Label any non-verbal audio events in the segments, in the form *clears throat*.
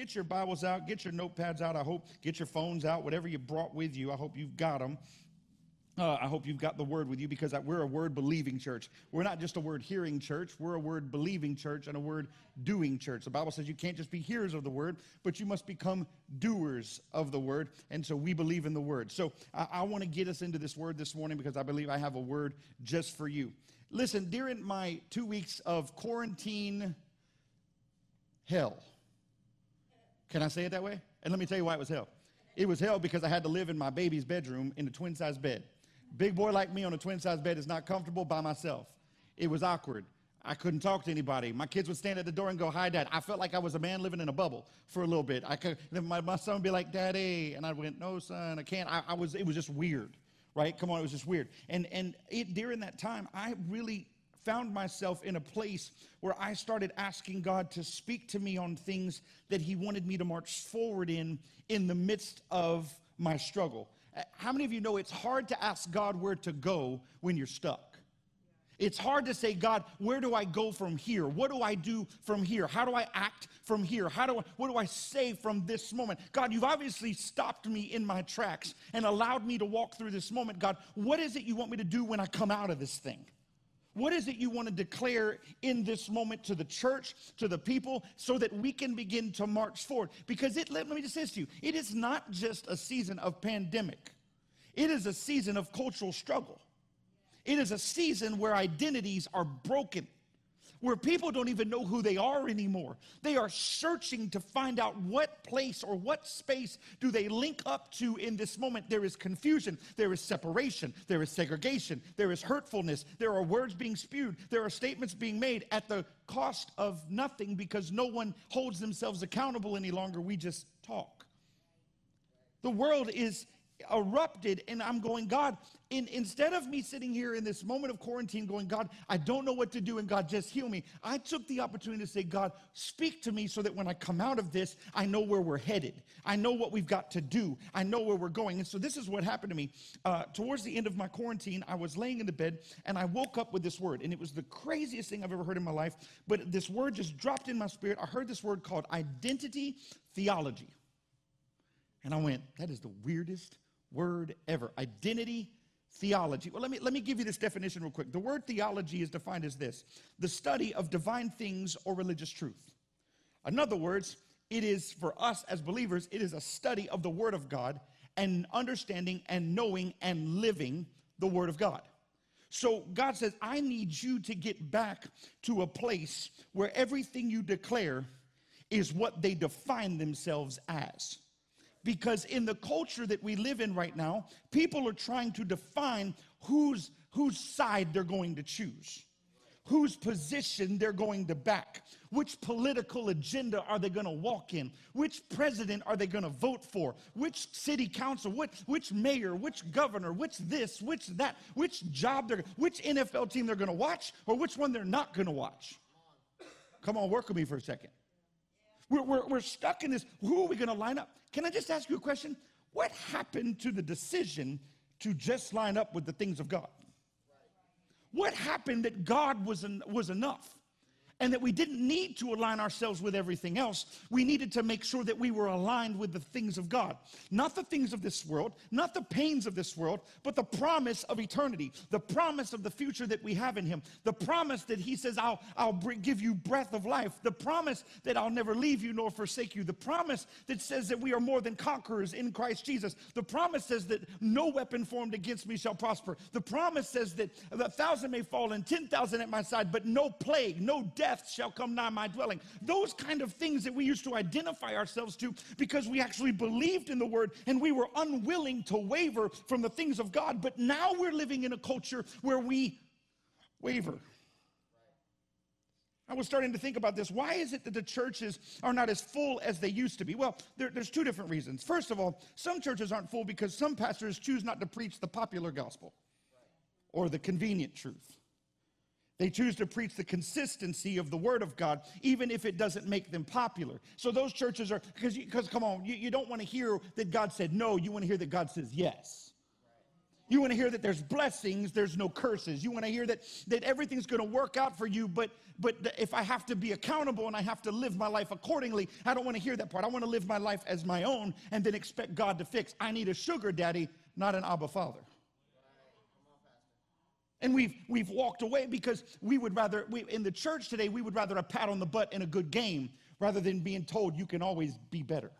get your Bibles out, get your notepads out. I hope, get your phones out, whatever you brought with you. I hope you've got them. Uh, I hope you've got the word with you because we're a word believing church. We're not just a word hearing church, we're a word believing church and a word doing church. The Bible says you can't just be hearers of the word, but you must become doers of the word. And so we believe in the word. So I, I want to get us into this word this morning because I believe I have a word just for you. Listen, during my two weeks of quarantine hell, can I say it that way? And let me tell you why it was hell. It was hell because I had to live in my baby's bedroom in a twin size bed. Big boy like me on a twin size bed is not comfortable by myself. It was awkward. I couldn't talk to anybody. My kids would stand at the door and go, Hi, Dad. I felt like I was a man living in a bubble for a little bit. I could, my, my son would be like, Daddy. And I went, No, son, I can't. I, I was, it was just weird, right? Come on, it was just weird. And, and it, during that time, I really found myself in a place where I started asking God to speak to me on things that He wanted me to march forward in in the midst of my struggle. Uh, how many of you know it's hard to ask God where to go when you're stuck? It's hard to say, God, where do I go from here? What do I do from here? How do I act from here? How do I, what do I say from this moment? God, you've obviously stopped me in my tracks and allowed me to walk through this moment. God, what is it you want me to do when I come out of this thing? What is it you want to declare in this moment to the church, to the people, so that we can begin to march forward? Because it, let me just say this to you it is not just a season of pandemic, it is a season of cultural struggle. It is a season where identities are broken where people don't even know who they are anymore. They are searching to find out what place or what space do they link up to in this moment. There is confusion, there is separation, there is segregation, there is hurtfulness, there are words being spewed, there are statements being made at the cost of nothing because no one holds themselves accountable any longer. We just talk. The world is erupted and i'm going god in, instead of me sitting here in this moment of quarantine going god i don't know what to do and god just heal me i took the opportunity to say god speak to me so that when i come out of this i know where we're headed. I know what we've got to do. I know where we're going. And so this is what happened to me. Uh, towards the end of my quarantine i was laying in the bed and i woke up with this word and it was the craziest thing i've ever heard in my life but this word just dropped in my spirit. I heard this word called identity theology. And I went, that is the weirdest word ever. Identity theology. Well, let me, let me give you this definition real quick. The word theology is defined as this the study of divine things or religious truth. In other words, it is for us as believers, it is a study of the Word of God and understanding and knowing and living the Word of God. So God says, I need you to get back to a place where everything you declare is what they define themselves as because in the culture that we live in right now, people are trying to define whose, whose side they're going to choose, whose position they're going to back, which political agenda are they going to walk in, which president are they going to vote for, which city council, which, which mayor, which governor, which this, which that, which job they're, which NFL team they're going to watch, or which one they're not going to watch. Come on, work with me for a second. We're, we're, we're stuck in this. Who are we going to line up? Can I just ask you a question? What happened to the decision to just line up with the things of God? What happened that God was, en- was enough? And that we didn't need to align ourselves with everything else. We needed to make sure that we were aligned with the things of God. Not the things of this world, not the pains of this world, but the promise of eternity, the promise of the future that we have in Him, the promise that He says, I'll, I'll give you breath of life, the promise that I'll never leave you nor forsake you, the promise that says that we are more than conquerors in Christ Jesus, the promise says that no weapon formed against me shall prosper, the promise says that a thousand may fall and ten thousand at my side, but no plague, no death death shall come nigh my dwelling. Those kind of things that we used to identify ourselves to because we actually believed in the word and we were unwilling to waver from the things of God. But now we're living in a culture where we waver. I was starting to think about this. Why is it that the churches are not as full as they used to be? Well, there, there's two different reasons. First of all, some churches aren't full because some pastors choose not to preach the popular gospel or the convenient truth. They choose to preach the consistency of the Word of God, even if it doesn't make them popular. So those churches are, because, because come on, you, you don't want to hear that God said no, you want to hear that God says yes. You want to hear that there's blessings, there's no curses. You want to hear that, that everything's going to work out for you, but, but if I have to be accountable and I have to live my life accordingly, I don't want to hear that part. I want to live my life as my own and then expect God to fix. I need a sugar daddy, not an Abba father. And we've, we've walked away because we would rather, we, in the church today, we would rather a pat on the butt and a good game rather than being told you can always be better.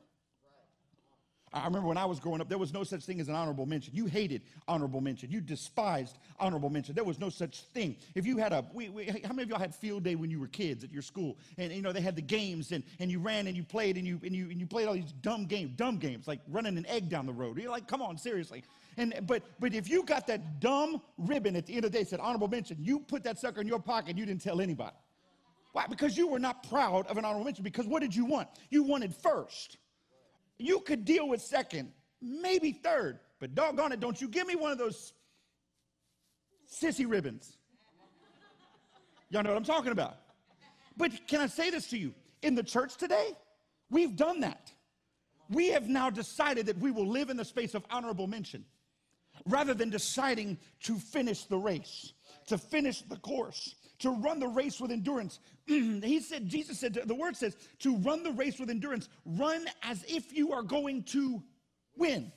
I remember when I was growing up, there was no such thing as an honorable mention. You hated honorable mention. You despised honorable mention. There was no such thing. If you had a, we, we, how many of y'all had field day when you were kids at your school? And you know they had the games, and, and you ran and you played and you and you and you played all these dumb games, dumb games like running an egg down the road. You're like, come on, seriously. And but but if you got that dumb ribbon at the end of the day said honorable mention, you put that sucker in your pocket. You didn't tell anybody. Why? Because you were not proud of an honorable mention. Because what did you want? You wanted first. You could deal with second, maybe third, but doggone it, don't you give me one of those sissy ribbons. Y'all know what I'm talking about. But can I say this to you? In the church today, we've done that. We have now decided that we will live in the space of honorable mention rather than deciding to finish the race, to finish the course, to run the race with endurance. *clears throat* he said, Jesus said, the word says, to run the race with endurance, run as if you are going to win.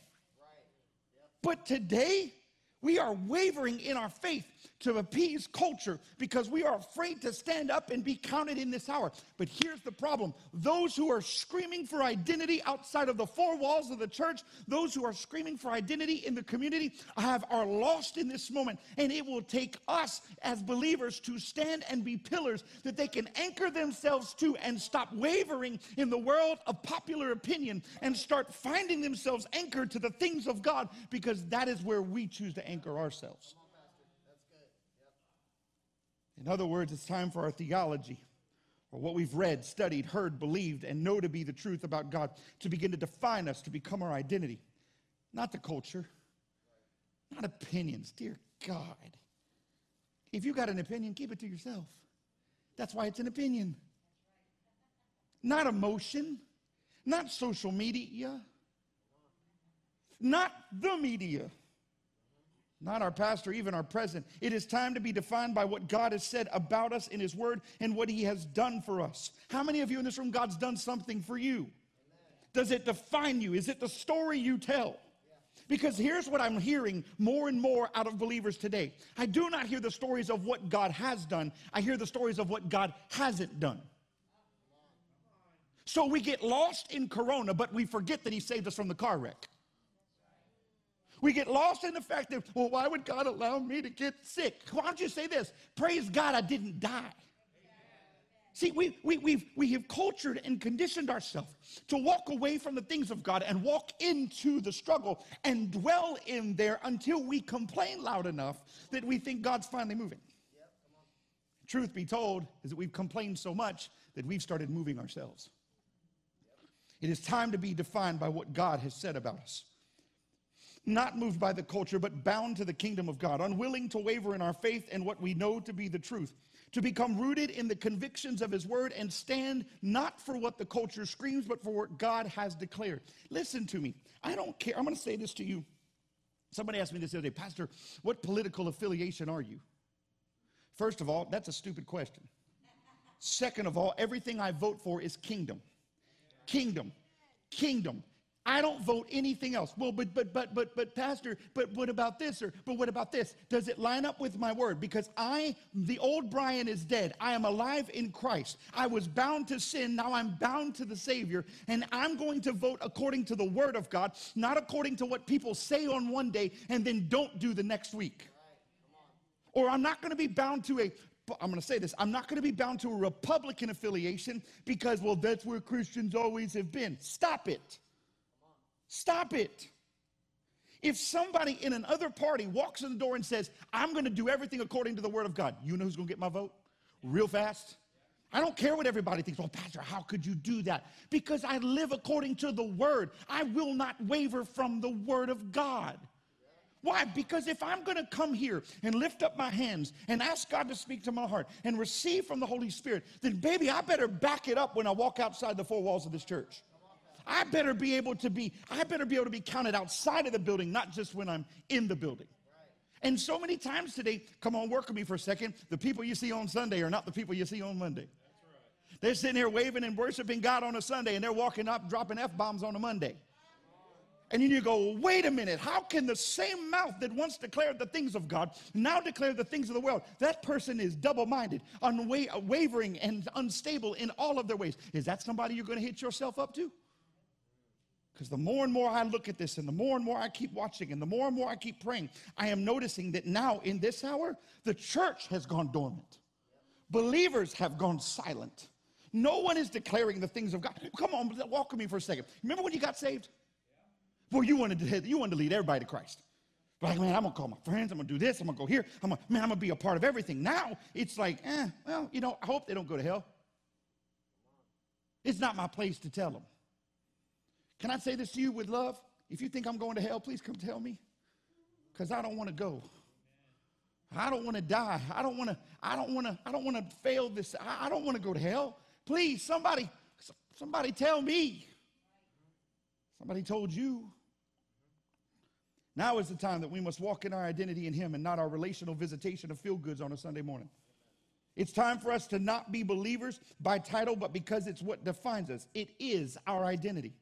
But today, we are wavering in our faith to appease culture because we are afraid to stand up and be counted in this hour. But here's the problem those who are screaming for identity outside of the four walls of the church, those who are screaming for identity in the community, have, are lost in this moment. And it will take us as believers to stand and be pillars that they can anchor themselves to and stop wavering in the world of popular opinion and start finding themselves anchored to the things of God because that is where we choose to anchor ourselves. In other words, it's time for our theology, or what we've read, studied, heard, believed, and know to be the truth about God, to begin to define us, to become our identity. Not the culture, not opinions. Dear God. If you got an opinion, keep it to yourself. That's why it's an opinion. Not emotion, not social media, not the media not our pastor, even our president. It is time to be defined by what God has said about us in His Word and what He has done for us. How many of you in this room, God's done something for you? Does it define you? Is it the story you tell? Because here's what I'm hearing more and more out of believers today. I do not hear the stories of what God has done, I hear the stories of what God hasn't done. So we get lost in Corona, but we forget that He saved us from the car wreck. We get lost in the fact that, well, why would God allow me to get sick? Why don't you say this? Praise God, I didn't die. See, we, we, we've, we have cultured and conditioned ourselves to walk away from the things of God and walk into the struggle and dwell in there until we complain loud enough that we think God's finally moving. Yep, Truth be told, is that we've complained so much that we've started moving ourselves. Yep. It is time to be defined by what God has said about us not moved by the culture, but bound to the kingdom of God, unwilling to waver in our faith and what we know to be the truth, to become rooted in the convictions of His word and stand not for what the culture screams, but for what God has declared. Listen to me. I don't care. I'm going to say this to you. Somebody asked me this the other day, Pastor, what political affiliation are you? First of all, that's a stupid question. Second of all, everything I vote for is kingdom. Kingdom. Kingdom. I don't vote anything else. Well, but but but but but pastor, but what about this or but what about this? Does it line up with my word? Because I the old Brian is dead. I am alive in Christ. I was bound to sin, now I'm bound to the Savior, and I'm going to vote according to the word of God, not according to what people say on one day and then don't do the next week. Or I'm not going to be bound to a I'm going to say this. I'm not going to be bound to a Republican affiliation because, well, that's where Christians always have been. Stop it. Stop it. If somebody in another party walks in the door and says, I'm going to do everything according to the word of God, you know who's going to get my vote? Real fast. I don't care what everybody thinks. Well, Pastor, how could you do that? Because I live according to the word. I will not waver from the word of God. Why? Because if I'm going to come here and lift up my hands and ask God to speak to my heart and receive from the Holy Spirit, then baby, I better back it up when I walk outside the four walls of this church. I better be able to be, I better be able to be counted outside of the building, not just when I'm in the building. And so many times today, come on, work with me for a second. The people you see on Sunday are not the people you see on Monday. They're sitting here waving and worshiping God on a Sunday, and they're walking up dropping F bombs on a Monday. And then you go, wait a minute, how can the same mouth that once declared the things of God now declare the things of the world? That person is double minded, unwavering, and unstable in all of their ways. Is that somebody you're going to hit yourself up to? Because the more and more I look at this, and the more and more I keep watching, and the more and more I keep praying, I am noticing that now in this hour, the church has gone dormant. Believers have gone silent. No one is declaring the things of God. Come on, walk with me for a second. Remember when you got saved? Well, you wanted to you wanted to lead everybody to Christ. Like, man, I'm gonna call my friends. I'm gonna do this. I'm gonna go here. I'm gonna, man, I'm gonna be a part of everything. Now it's like, eh, well, you know, I hope they don't go to hell. It's not my place to tell them. Can I say this to you with love? If you think I'm going to hell, please come tell me. Because I don't want to go. I don't want to die. I don't want to, I don't want to, I don't want to fail this. I, I don't want to go to hell. Please, somebody, somebody tell me. Somebody told you. Now is the time that we must walk in our identity in Him and not our relational visitation of feel goods on a Sunday morning. It's time for us to not be believers by title, but because it's what defines us. It is our identity.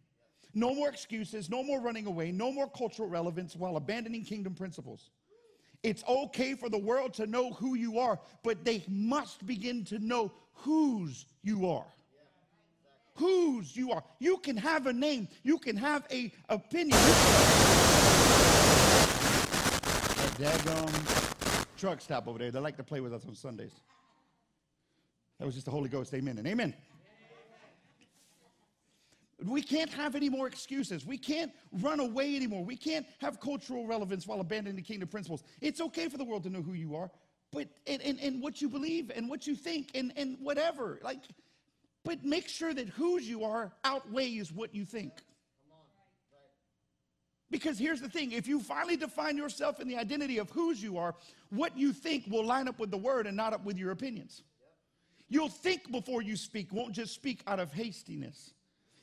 No more excuses, no more running away, no more cultural relevance while abandoning kingdom principles. It's okay for the world to know who you are, but they must begin to know whose you are. Whose you are. You can have a name, you can have a opinion. That daggum truck stop over there. They like to play with us on Sundays. That was just the Holy Ghost. Amen and amen. We can't have any more excuses. We can't run away anymore. We can't have cultural relevance while abandoning the kingdom principles. It's okay for the world to know who you are, but and, and, and what you believe and what you think and, and whatever. Like, but make sure that whose you are outweighs what you think. Because here's the thing if you finally define yourself in the identity of whose you are, what you think will line up with the word and not up with your opinions. You'll think before you speak, won't just speak out of hastiness.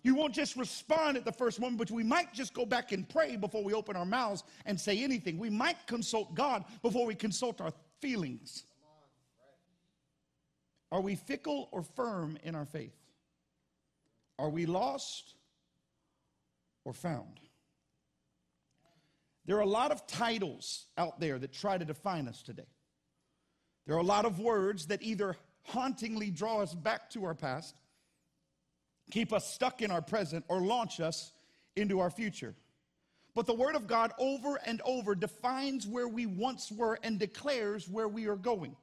You won't just respond at the first moment, but we might just go back and pray before we open our mouths and say anything. We might consult God before we consult our feelings. Are we fickle or firm in our faith? Are we lost or found? There are a lot of titles out there that try to define us today. There are a lot of words that either hauntingly draw us back to our past keep us stuck in our present, or launch us into our future. But the Word of God over and over defines where we once were and declares where we are going.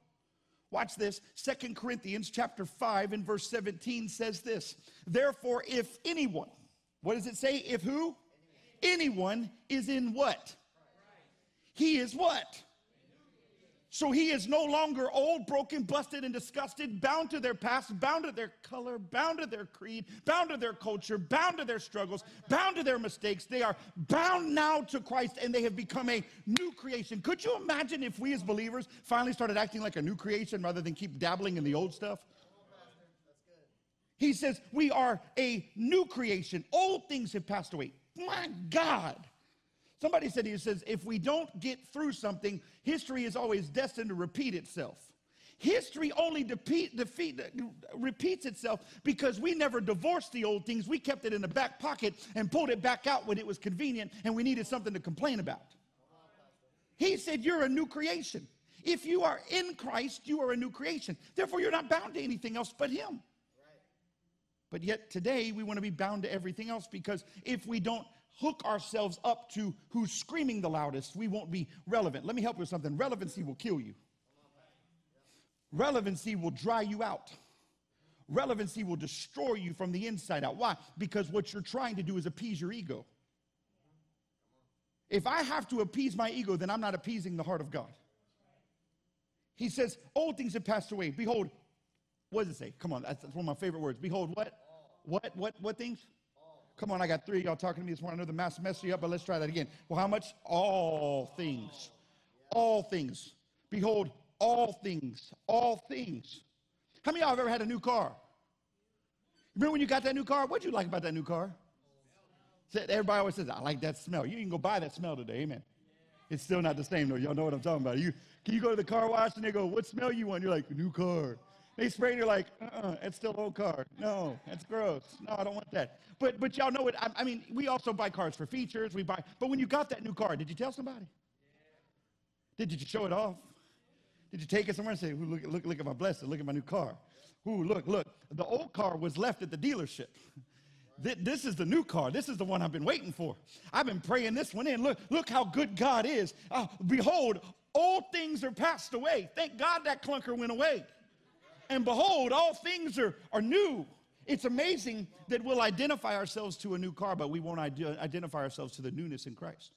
Watch this. Second Corinthians chapter 5 and verse 17 says this. Therefore, if anyone, what does it say? If who? Anyone is in what? He is what? So he is no longer old, broken, busted, and disgusted, bound to their past, bound to their color, bound to their creed, bound to their culture, bound to their struggles, bound to their mistakes. They are bound now to Christ and they have become a new creation. Could you imagine if we as believers finally started acting like a new creation rather than keep dabbling in the old stuff? He says, We are a new creation. Old things have passed away. My God. Somebody said, he says, if we don't get through something, history is always destined to repeat itself. History only defeat, defeat, repeats itself because we never divorced the old things. We kept it in the back pocket and pulled it back out when it was convenient and we needed something to complain about. He said, You're a new creation. If you are in Christ, you are a new creation. Therefore, you're not bound to anything else but Him. But yet today we want to be bound to everything else because if we don't hook ourselves up to who's screaming the loudest, we won't be relevant. Let me help you with something. Relevancy will kill you. Relevancy will dry you out. Relevancy will destroy you from the inside out. Why? Because what you're trying to do is appease your ego. If I have to appease my ego, then I'm not appeasing the heart of God. He says, Old things have passed away. Behold, what does it say? Come on, that's one of my favorite words. Behold, what? What? What? What things? Come on, I got three y'all talking to me this morning. I know the mass messed you up, but let's try that again. Well, how much? All things. All things. Behold, all things. All things. How many y'all have ever had a new car? Remember when you got that new car? What'd you like about that new car? Everybody always says, I like that smell. You can go buy that smell today. Amen. It's still not the same though. Y'all know what I'm talking about. You can you go to the car wash and they go, "What smell you want?" You're like, "New car." They spray and you're like, "Uh, it's still old car. No, that's gross. No, I don't want that." But but y'all know it. I, I mean, we also buy cars for features. We buy, but when you got that new car, did you tell somebody? Did did you show it off? Did you take it somewhere and say, look, look, look at my blessing, look at my new car? Ooh, look, look. The old car was left at the dealership. This is the new car. This is the one I've been waiting for. I've been praying this one in. Look, look how good God is. Uh, behold, old things are passed away. Thank God that clunker went away. And behold, all things are, are new. It's amazing that we'll identify ourselves to a new car, but we won't identify ourselves to the newness in Christ.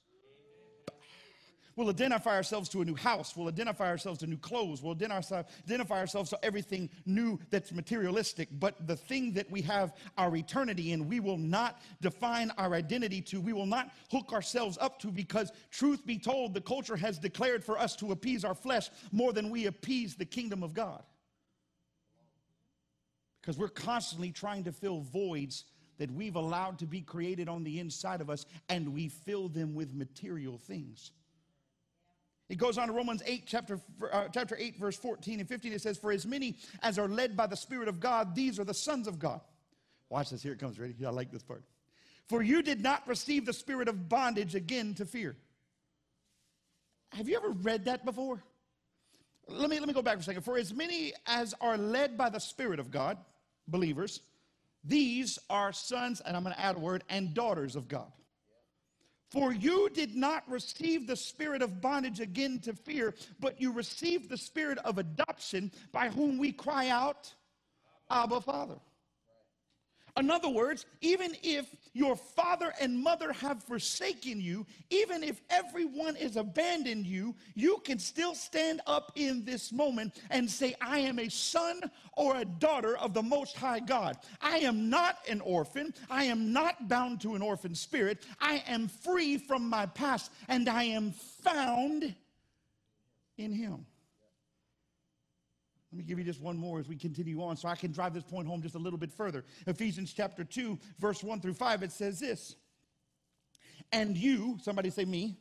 We'll identify ourselves to a new house. We'll identify ourselves to new clothes. We'll identify ourselves to everything new that's materialistic. But the thing that we have our eternity in, we will not define our identity to. We will not hook ourselves up to because, truth be told, the culture has declared for us to appease our flesh more than we appease the kingdom of God. Because we're constantly trying to fill voids that we've allowed to be created on the inside of us, and we fill them with material things. It goes on to Romans 8, chapter, uh, chapter 8, verse 14 and 15. It says, For as many as are led by the Spirit of God, these are the sons of God. Watch this. Here it comes. Ready? I like this part. For you did not receive the spirit of bondage again to fear. Have you ever read that before? Let me, let me go back for a second. For as many as are led by the Spirit of God, believers, these are sons, and I'm going to add a word, and daughters of God. For you did not receive the spirit of bondage again to fear, but you received the spirit of adoption by whom we cry out, Abba, Father. In other words, even if your father and mother have forsaken you, even if everyone has abandoned you, you can still stand up in this moment and say, I am a son or a daughter of the Most High God. I am not an orphan. I am not bound to an orphan spirit. I am free from my past and I am found in Him. Let me give you just one more as we continue on so I can drive this point home just a little bit further. Ephesians chapter 2, verse 1 through 5, it says this. And you, somebody say me,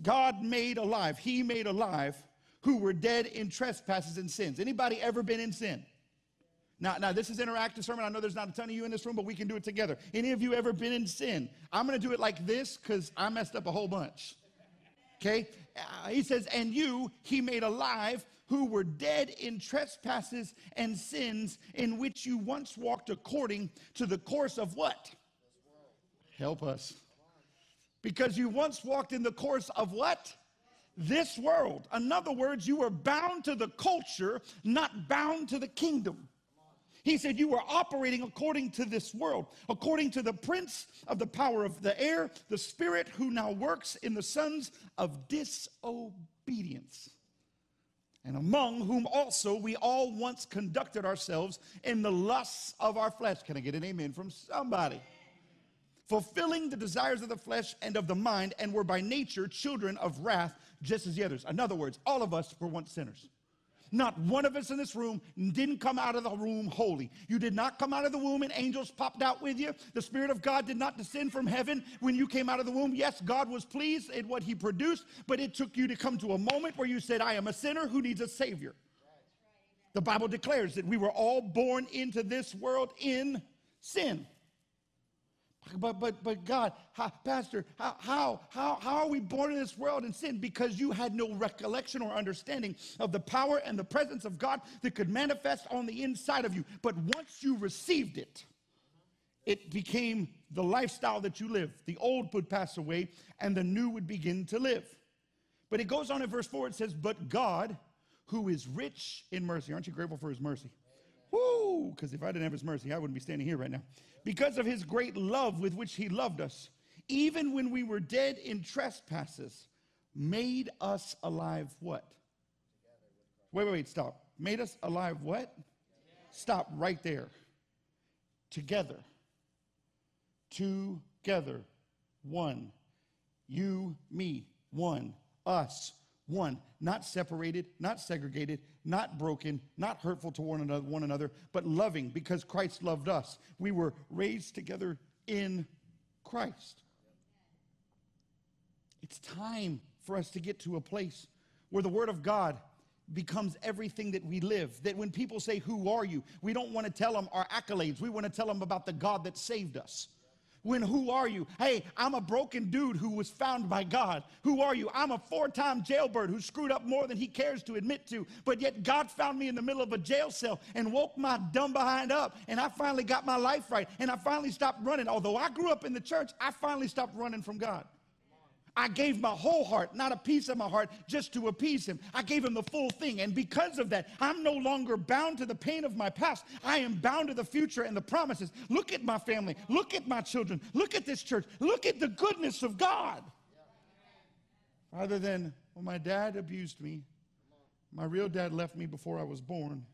God made alive, He made alive who were dead in trespasses and sins. Anybody ever been in sin? Now, now this is interactive sermon. I know there's not a ton of you in this room, but we can do it together. Any of you ever been in sin? I'm going to do it like this because I messed up a whole bunch. Okay? Uh, he says, and you he made alive who were dead in trespasses and sins in which you once walked according to the course of what? Help us. Because you once walked in the course of what? This world. In other words, you were bound to the culture, not bound to the kingdom. He said, You were operating according to this world, according to the prince of the power of the air, the spirit who now works in the sons of disobedience and among whom also we all once conducted ourselves in the lusts of our flesh. Can I get an amen from somebody? Fulfilling the desires of the flesh and of the mind, and were by nature children of wrath, just as the others. In other words, all of us were once sinners. Not one of us in this room didn't come out of the room holy. You did not come out of the womb and angels popped out with you. The Spirit of God did not descend from heaven when you came out of the womb. Yes, God was pleased at what He produced, but it took you to come to a moment where you said, I am a sinner who needs a Savior. The Bible declares that we were all born into this world in sin. But but but God, how, Pastor, how, how how how are we born in this world in sin? Because you had no recollection or understanding of the power and the presence of God that could manifest on the inside of you. But once you received it, it became the lifestyle that you live. The old would pass away and the new would begin to live. But it goes on in verse 4, it says, But God, who is rich in mercy. Aren't you grateful for his mercy? Woo! Because if I didn't have his mercy, I wouldn't be standing here right now because of his great love with which he loved us, even when we were dead in trespasses, made us alive what? Wait, wait, wait, stop. Made us alive what? Stop right there. Together. Together. One. You, me. One. Us one, not separated, not segregated, not broken, not hurtful to one another, one another, but loving because Christ loved us. We were raised together in Christ. It's time for us to get to a place where the Word of God becomes everything that we live. That when people say, Who are you? we don't want to tell them our accolades. We want to tell them about the God that saved us. When who are you? Hey, I'm a broken dude who was found by God. Who are you? I'm a four time jailbird who screwed up more than he cares to admit to. But yet God found me in the middle of a jail cell and woke my dumb behind up. And I finally got my life right. And I finally stopped running. Although I grew up in the church, I finally stopped running from God. I gave my whole heart, not a piece of my heart, just to appease him. I gave him the full thing. And because of that, I'm no longer bound to the pain of my past. I am bound to the future and the promises. Look at my family. Look at my children. Look at this church. Look at the goodness of God. Rather than, well, my dad abused me. My real dad left me before I was born.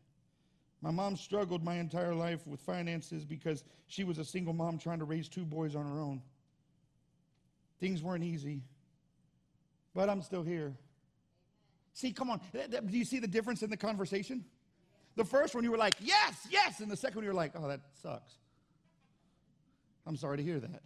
My mom struggled my entire life with finances because she was a single mom trying to raise two boys on her own. Things weren't easy, but I'm still here. See, come on. Do you see the difference in the conversation? The first one you were like, yes, yes. And the second one you were like, oh, that sucks. I'm sorry to hear that.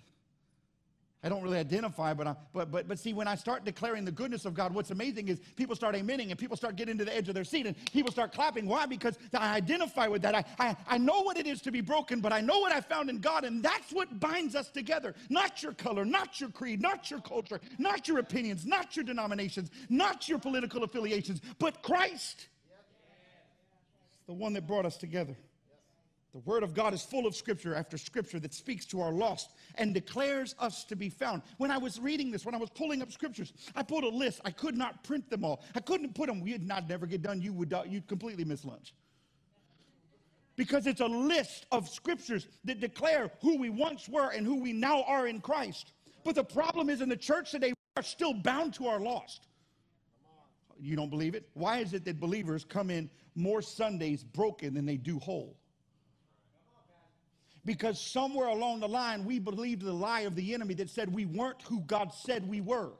I don't really identify, but, I, but, but, but see, when I start declaring the goodness of God, what's amazing is people start amening and people start getting to the edge of their seat and people start clapping. Why? Because I identify with that. I, I, I know what it is to be broken, but I know what I found in God, and that's what binds us together. Not your color, not your creed, not your culture, not your opinions, not your denominations, not your political affiliations, but Christ. the one that brought us together. The Word of God is full of scripture after scripture that speaks to our lost and declares us to be found. When I was reading this, when I was pulling up scriptures, I pulled a list. I could not print them all. I couldn't put them. We'd not never get done. You would you'd completely miss lunch. Because it's a list of scriptures that declare who we once were and who we now are in Christ. But the problem is in the church today, we are still bound to our lost. You don't believe it? Why is it that believers come in more Sundays broken than they do whole? Because somewhere along the line we believed the lie of the enemy that said we weren't who God said we were.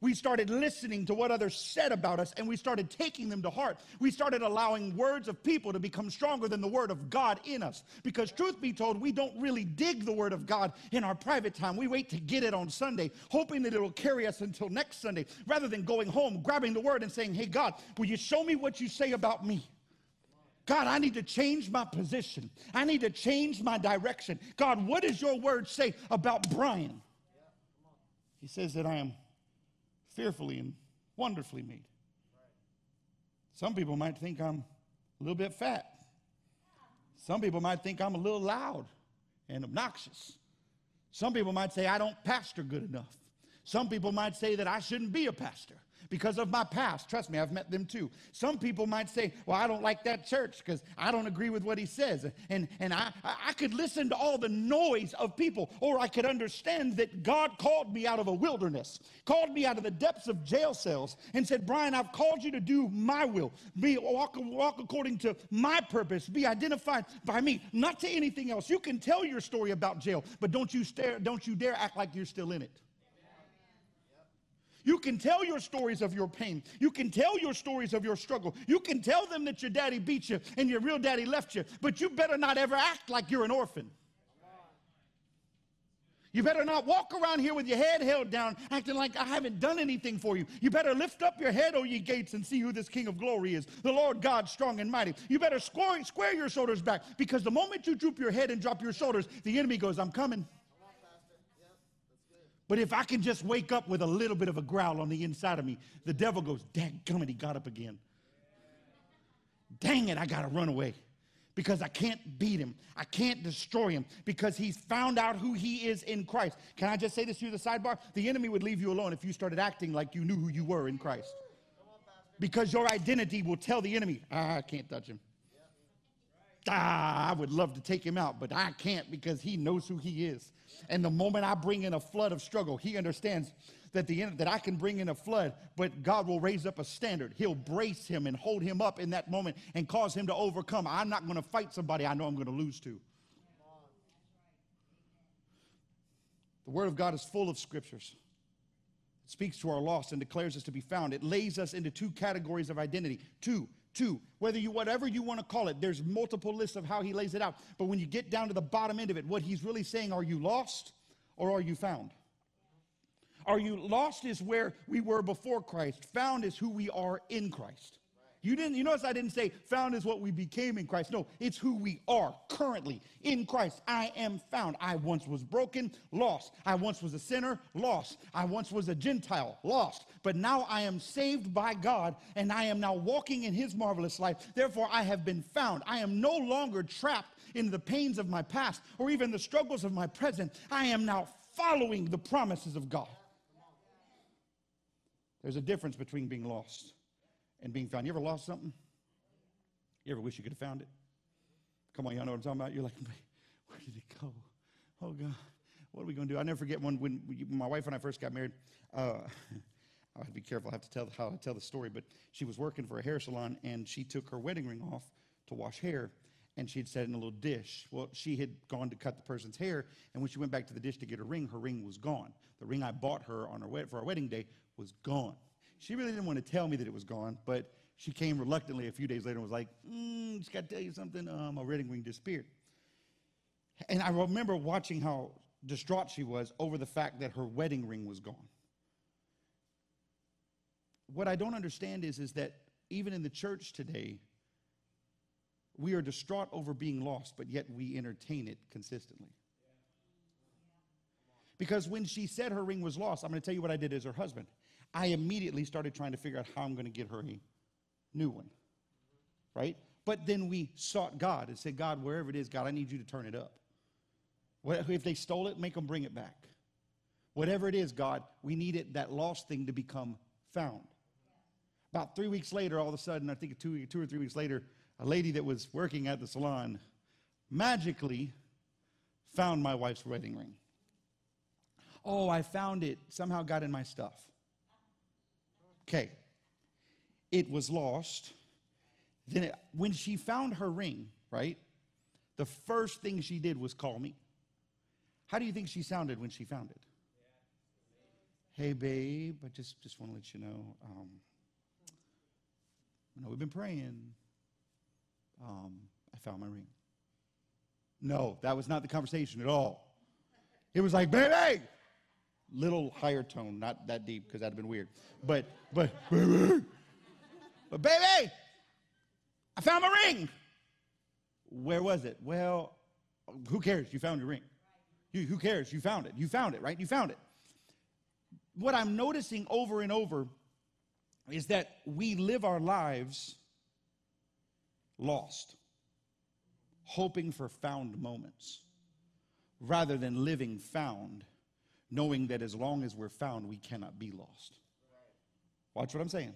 We started listening to what others said about us and we started taking them to heart. We started allowing words of people to become stronger than the word of God in us. Because, truth be told, we don't really dig the word of God in our private time. We wait to get it on Sunday, hoping that it'll carry us until next Sunday, rather than going home, grabbing the word, and saying, Hey, God, will you show me what you say about me? God, I need to change my position. I need to change my direction. God, what does your word say about Brian? He says that I am fearfully and wonderfully made. Some people might think I'm a little bit fat. Some people might think I'm a little loud and obnoxious. Some people might say I don't pastor good enough. Some people might say that I shouldn't be a pastor because of my past. Trust me, I've met them too. Some people might say, Well, I don't like that church because I don't agree with what he says. And, and I, I could listen to all the noise of people, or I could understand that God called me out of a wilderness, called me out of the depths of jail cells, and said, Brian, I've called you to do my will, be walk, walk according to my purpose, be identified by me, not to anything else. You can tell your story about jail, but don't you stare, don't you dare act like you're still in it. You can tell your stories of your pain. You can tell your stories of your struggle. You can tell them that your daddy beat you and your real daddy left you, but you better not ever act like you're an orphan. You better not walk around here with your head held down, acting like I haven't done anything for you. You better lift up your head, O ye gates, and see who this King of glory is the Lord God, strong and mighty. You better square, square your shoulders back because the moment you droop your head and drop your shoulders, the enemy goes, I'm coming. But if I can just wake up with a little bit of a growl on the inside of me, the devil goes, Dang gummit, he got up again. Dang it, I got to run away because I can't beat him. I can't destroy him because he's found out who he is in Christ. Can I just say this through the sidebar? The enemy would leave you alone if you started acting like you knew who you were in Christ. Because your identity will tell the enemy, ah, I can't touch him. Ah, I would love to take him out, but I can't because he knows who he is. And the moment I bring in a flood of struggle, he understands that the that I can bring in a flood, but God will raise up a standard. He'll brace him and hold him up in that moment and cause him to overcome. I'm not going to fight somebody I know I'm going to lose to. The Word of God is full of scriptures. It speaks to our lost and declares us to be found. It lays us into two categories of identity. Two, two, whether you, whatever you want to call it, there's multiple lists of how he lays it out. But when you get down to the bottom end of it, what he's really saying, are you lost or are you found? Are you lost is where we were before Christ. Found is who we are in Christ. You didn't you notice I didn't say found is what we became in Christ. No, it's who we are currently in Christ. I am found. I once was broken, lost. I once was a sinner, lost. I once was a Gentile, lost. But now I am saved by God and I am now walking in his marvelous life. Therefore I have been found. I am no longer trapped in the pains of my past or even the struggles of my present. I am now following the promises of God. There's a difference between being lost and being found. You ever lost something? You ever wish you could have found it? Come on, y'all know what I'm talking about? You're like, *laughs* where did it go? Oh, God, what are we going to do? I never forget when, when my wife and I first got married. Uh, *laughs* I have to be careful. I have to tell how I tell the story, but she was working for a hair salon and she took her wedding ring off to wash hair and she had set it in a little dish. Well, she had gone to cut the person's hair, and when she went back to the dish to get her ring, her ring was gone. The ring I bought her on her for our wedding day was gone. She really didn't want to tell me that it was gone, but she came reluctantly a few days later and was like, mm, just got to tell you something, uh, my wedding ring disappeared. And I remember watching how distraught she was over the fact that her wedding ring was gone. What I don't understand is, is that even in the church today, we are distraught over being lost, but yet we entertain it consistently. Because when she said her ring was lost, I'm going to tell you what I did as her husband. I immediately started trying to figure out how I'm going to get her a new one. Right? But then we sought God and said, God, wherever it is, God, I need you to turn it up. If they stole it, make them bring it back. Whatever it is, God, we need it, that lost thing to become found. About three weeks later, all of a sudden, I think two, two or three weeks later, a lady that was working at the salon magically found my wife's wedding ring. Oh, I found it. Somehow got in my stuff. Okay. It was lost. Then, it, when she found her ring, right, the first thing she did was call me. How do you think she sounded when she found it? Hey, babe, I just, just want to let you know. Um, I know we've been praying um, I found my ring. No, that was not the conversation at all. It was like, baby, little higher tone, not that deep because that'd have been weird. But, but, *laughs* but baby, I found my ring. Where was it? Well, who cares? You found your ring. You, who cares? You found it. You found it, right? You found it. What I'm noticing over and over is that we live our lives lost, hoping for found moments, rather than living found, knowing that as long as we're found, we cannot be lost. Watch what I'm saying.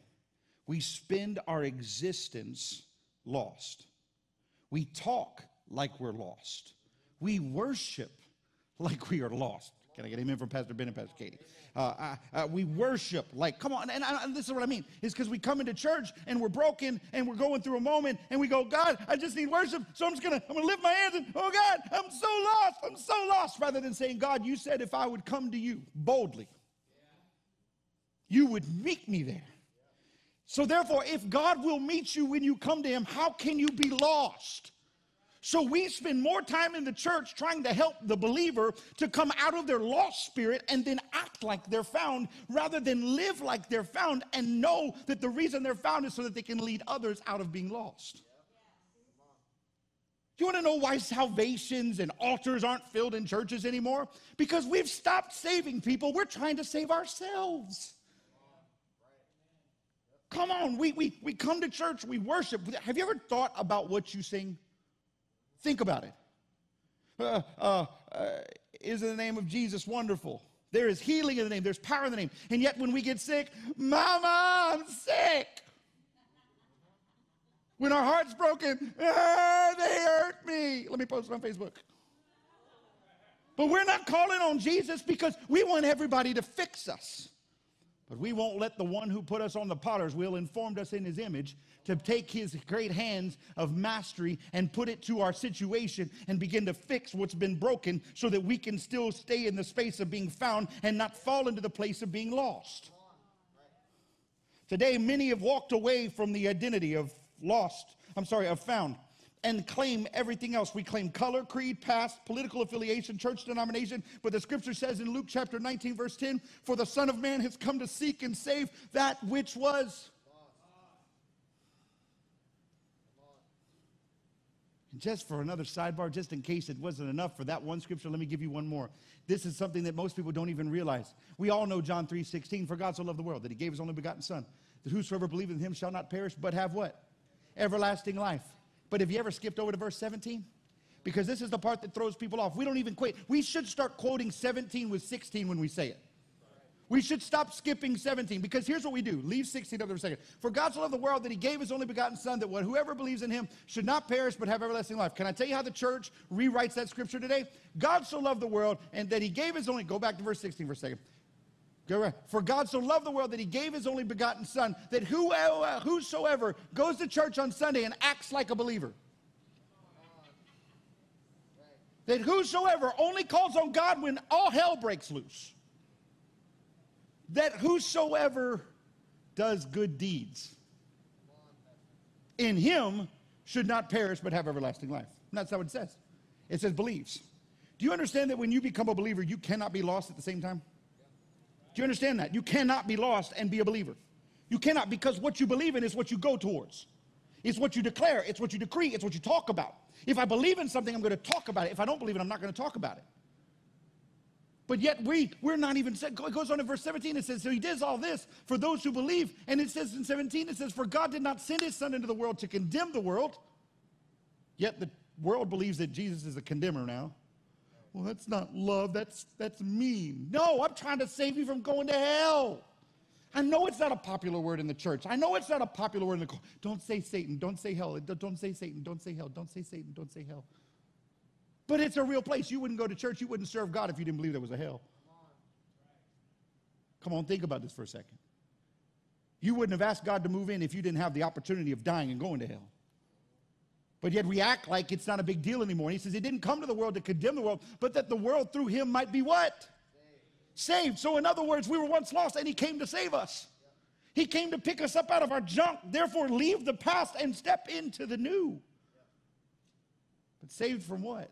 We spend our existence lost. We talk like we're lost. We worship like we are lost. Can I get amen from Pastor Ben and Pastor Katie? Uh, uh, we worship like, come on. And, and this is what I mean is because we come into church and we're broken and we're going through a moment and we go, God, I just need worship. So I'm just to, I'm to lift my hands and, oh God, I'm so lost. I'm so lost. Rather than saying, God, you said if I would come to you boldly, you would meet me there. So therefore, if God will meet you when you come to him, how can you be lost? So we spend more time in the church trying to help the believer to come out of their lost spirit and then act like they're found rather than live like they're found and know that the reason they're found is so that they can lead others out of being lost. You want to know why salvations and altars aren't filled in churches anymore? Because we've stopped saving people. We're trying to save ourselves. Come on, we, we, we come to church, we worship. Have you ever thought about what you sing? Think about it. Uh, uh, uh, is the name of Jesus wonderful? There is healing in the name, there's power in the name. And yet, when we get sick, Mama, I'm sick. When our heart's broken, ah, they hurt me. Let me post it on Facebook. But we're not calling on Jesus because we want everybody to fix us. But we won't let the one who put us on the potter's wheel and formed us in his image to take his great hands of mastery and put it to our situation and begin to fix what's been broken so that we can still stay in the space of being found and not fall into the place of being lost. Today, many have walked away from the identity of lost, I'm sorry, of found. And claim everything else. We claim color, creed, past, political affiliation, church denomination. But the scripture says in Luke chapter 19, verse 10 For the Son of Man has come to seek and save that which was. And just for another sidebar, just in case it wasn't enough for that one scripture, let me give you one more. This is something that most people don't even realize. We all know John 3 16, for God so loved the world that he gave his only begotten Son, that whosoever believeth in him shall not perish, but have what? Everlasting life. But have you ever skipped over to verse 17? Because this is the part that throws people off. We don't even quote. We should start quoting 17 with 16 when we say it. We should stop skipping 17 because here's what we do. Leave 16 up there for a second. For God so loved the world that he gave his only begotten Son, that whoever believes in him should not perish but have everlasting life. Can I tell you how the church rewrites that scripture today? God so loved the world and that he gave his only, go back to verse 16 for a second. For God so loved the world that he gave his only begotten Son, that whosoever goes to church on Sunday and acts like a believer, that whosoever only calls on God when all hell breaks loose that whosoever does good deeds in him should not perish but have everlasting life. And that's how it says. It says believes. Do you understand that when you become a believer, you cannot be lost at the same time? Do you understand that? You cannot be lost and be a believer. You cannot because what you believe in is what you go towards. It's what you declare, it's what you decree, it's what you talk about. If I believe in something, I'm going to talk about it. If I don't believe it, I'm not going to talk about it. But yet we, we're not even, it goes on in verse 17, it says, so he does all this for those who believe. And it says in 17, it says, for God did not send his son into the world to condemn the world. Yet the world believes that Jesus is a condemner now. Well, that's not love, that's, that's mean. No, I'm trying to save you from going to hell. I know it's not a popular word in the church. I know it's not a popular word in the Don't say Satan, don't say hell, don't say Satan, don't say hell, don't say Satan, don't say hell. But it's a real place. You wouldn't go to church, you wouldn't serve God if you didn't believe there was a hell. Come on, think about this for a second. You wouldn't have asked God to move in if you didn't have the opportunity of dying and going to hell. But yet we act like it's not a big deal anymore. And he says he didn't come to the world to condemn the world, but that the world through him might be what? Saved. saved. So in other words, we were once lost and he came to save us. He came to pick us up out of our junk. Therefore, leave the past and step into the new. But saved from what?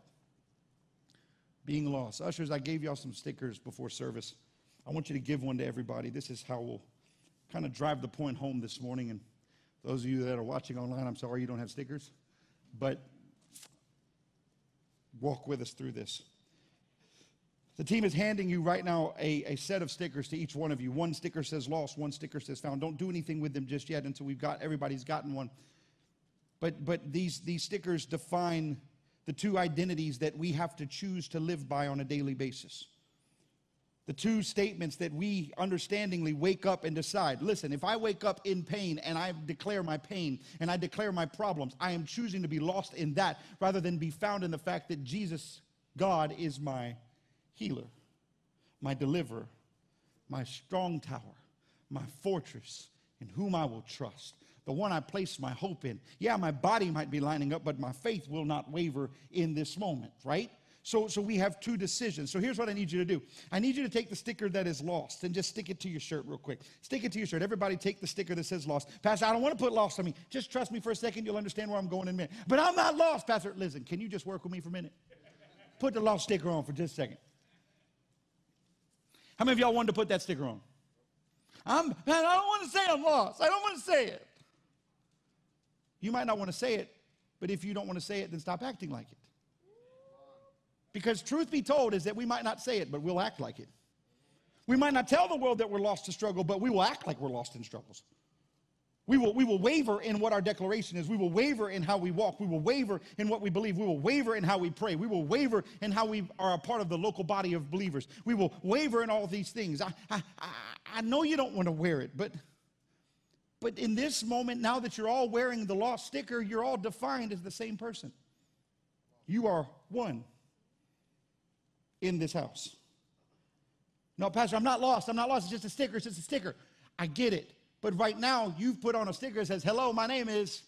being lost. Ushers, I gave y'all some stickers before service. I want you to give one to everybody. This is how we'll kind of drive the point home this morning. And those of you that are watching online, I'm sorry you don't have stickers, but walk with us through this. The team is handing you right now a, a set of stickers to each one of you. One sticker says lost, one sticker says found. Don't do anything with them just yet until we've got everybody's gotten one. But but these these stickers define the two identities that we have to choose to live by on a daily basis. The two statements that we understandingly wake up and decide listen, if I wake up in pain and I declare my pain and I declare my problems, I am choosing to be lost in that rather than be found in the fact that Jesus, God, is my healer, my deliverer, my strong tower, my fortress, in whom I will trust the one I place my hope in. Yeah, my body might be lining up, but my faith will not waver in this moment, right? So, so we have two decisions. So here's what I need you to do. I need you to take the sticker that is lost and just stick it to your shirt real quick. Stick it to your shirt. Everybody take the sticker that says lost. Pastor, I don't want to put lost on me. Just trust me for a second. You'll understand where I'm going in a minute. But I'm not lost, Pastor. Listen, can you just work with me for a minute? Put the lost sticker on for just a second. How many of y'all wanted to put that sticker on? I'm, man, I don't want to say I'm lost. I don't want to say it. You might not want to say it, but if you don't want to say it, then stop acting like it. Because truth be told is that we might not say it, but we'll act like it. We might not tell the world that we're lost to struggle, but we will act like we're lost in struggles. We will, we will waver in what our declaration is. We will waver in how we walk. We will waver in what we believe. We will waver in how we pray. We will waver in how we are a part of the local body of believers. We will waver in all these things. I, I, I know you don't want to wear it, but but in this moment, now that you're all wearing the lost sticker, you're all defined as the same person. You are one in this house. No, Pastor, I'm not lost. I'm not lost. It's just a sticker. It's just a sticker. I get it. But right now, you've put on a sticker that says, Hello, my name is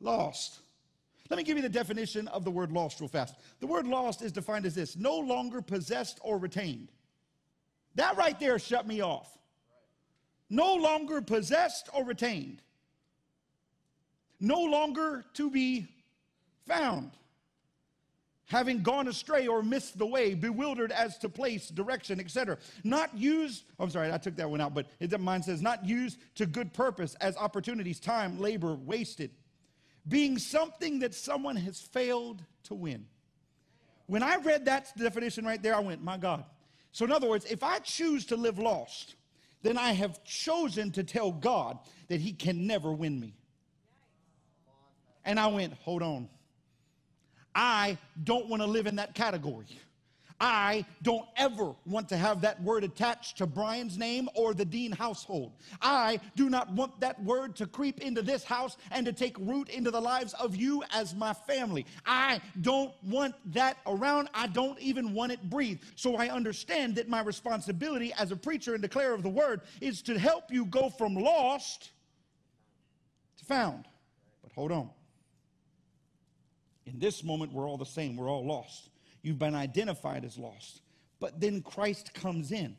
lost. Let me give you the definition of the word lost real fast. The word lost is defined as this no longer possessed or retained. That right there shut me off no longer possessed or retained, no longer to be found. Having gone astray or missed the way, bewildered as to place, direction, etc. Not used, oh, I'm sorry, I took that one out, but it, mine says, not used to good purpose as opportunities, time, labor wasted. Being something that someone has failed to win. When I read that definition right there, I went, my God. So, in other words, if I choose to live lost, then I have chosen to tell God that He can never win me. And I went, hold on. I don't want to live in that category. I don't ever want to have that word attached to Brian's name or the Dean household. I do not want that word to creep into this house and to take root into the lives of you as my family. I don't want that around. I don't even want it breathed. So I understand that my responsibility as a preacher and declarer of the word is to help you go from lost to found. But hold on. In this moment, we're all the same. We're all lost. You've been identified as lost. But then Christ comes in.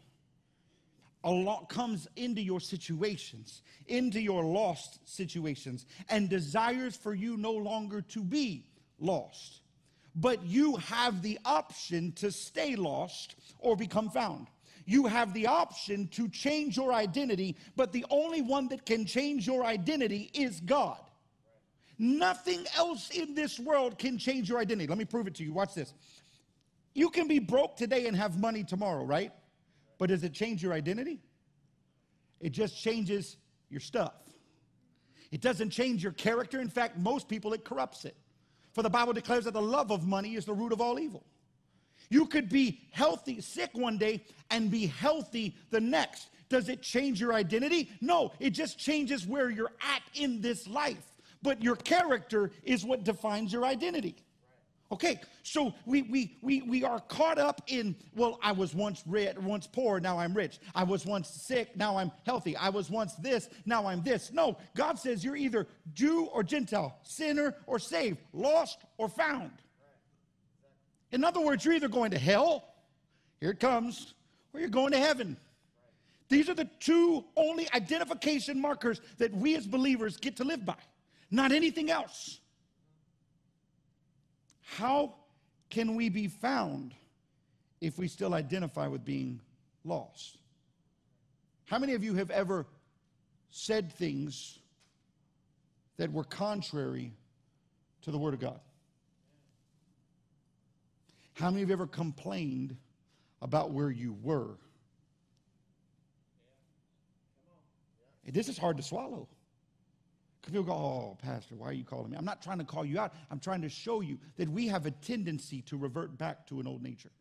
A lot comes into your situations, into your lost situations, and desires for you no longer to be lost. But you have the option to stay lost or become found. You have the option to change your identity, but the only one that can change your identity is God. Nothing else in this world can change your identity. Let me prove it to you. Watch this. You can be broke today and have money tomorrow, right? But does it change your identity? It just changes your stuff. It doesn't change your character. In fact, most people, it corrupts it. For the Bible declares that the love of money is the root of all evil. You could be healthy, sick one day, and be healthy the next. Does it change your identity? No, it just changes where you're at in this life. But your character is what defines your identity. Okay, so we, we, we, we are caught up in, well, I was once rich, once poor, now I'm rich. I was once sick, now I'm healthy. I was once this, now I'm this. No, God says you're either Jew or Gentile, sinner or saved, lost or found. In other words, you're either going to hell, here it comes, or you're going to heaven. These are the two only identification markers that we as believers get to live by, not anything else. How can we be found if we still identify with being lost? How many of you have ever said things that were contrary to the Word of God? How many of you have ever complained about where you were? This is hard to swallow. People go, oh, Pastor, why are you calling me? I'm not trying to call you out. I'm trying to show you that we have a tendency to revert back to an old nature.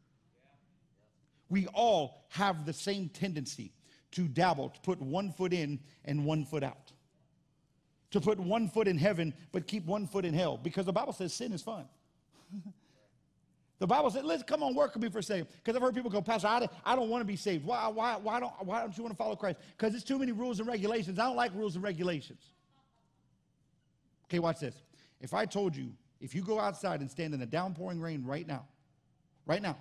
We all have the same tendency to dabble, to put one foot in and one foot out. To put one foot in heaven, but keep one foot in hell. Because the Bible says sin is fun. *laughs* the Bible says, let's come on, work with me for a second. Because I've heard people go, Pastor, I, I don't want to be saved. Why, why, why, don't, why don't you want to follow Christ? Because it's too many rules and regulations. I don't like rules and regulations. Okay, watch this. If I told you, if you go outside and stand in the downpouring rain right now, right now,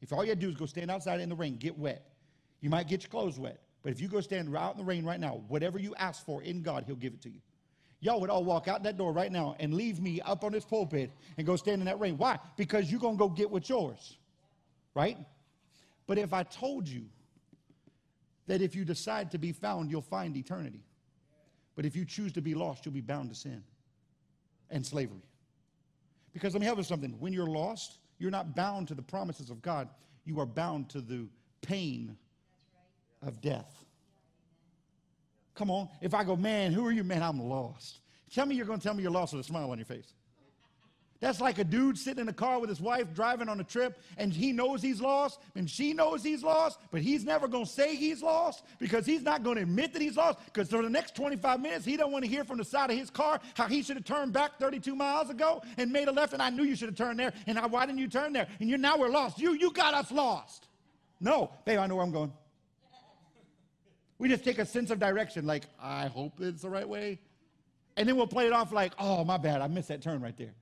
if all you had to do is go stand outside in the rain, get wet, you might get your clothes wet. But if you go stand out in the rain right now, whatever you ask for in God, He'll give it to you. Y'all would all walk out that door right now and leave me up on this pulpit and go stand in that rain. Why? Because you're going to go get what's yours, right? But if I told you that if you decide to be found, you'll find eternity, but if you choose to be lost, you'll be bound to sin and slavery. Because let me help you something. When you're lost, you're not bound to the promises of God, you are bound to the pain of death. Come on. If I go, man, who are you? Man, I'm lost. Tell me you're going to tell me you're lost with a smile on your face. That's like a dude sitting in a car with his wife driving on a trip and he knows he's lost and she knows he's lost, but he's never going to say he's lost because he's not going to admit that he's lost because for the next 25 minutes he don't want to hear from the side of his car how he should have turned back 32 miles ago and made a left and I knew you should have turned there and I, why didn't you turn there? And you now we're lost. You you got us lost. No, babe, I know where I'm going. We just take a sense of direction like I hope it's the right way. And then we'll play it off like, "Oh, my bad. I missed that turn right there."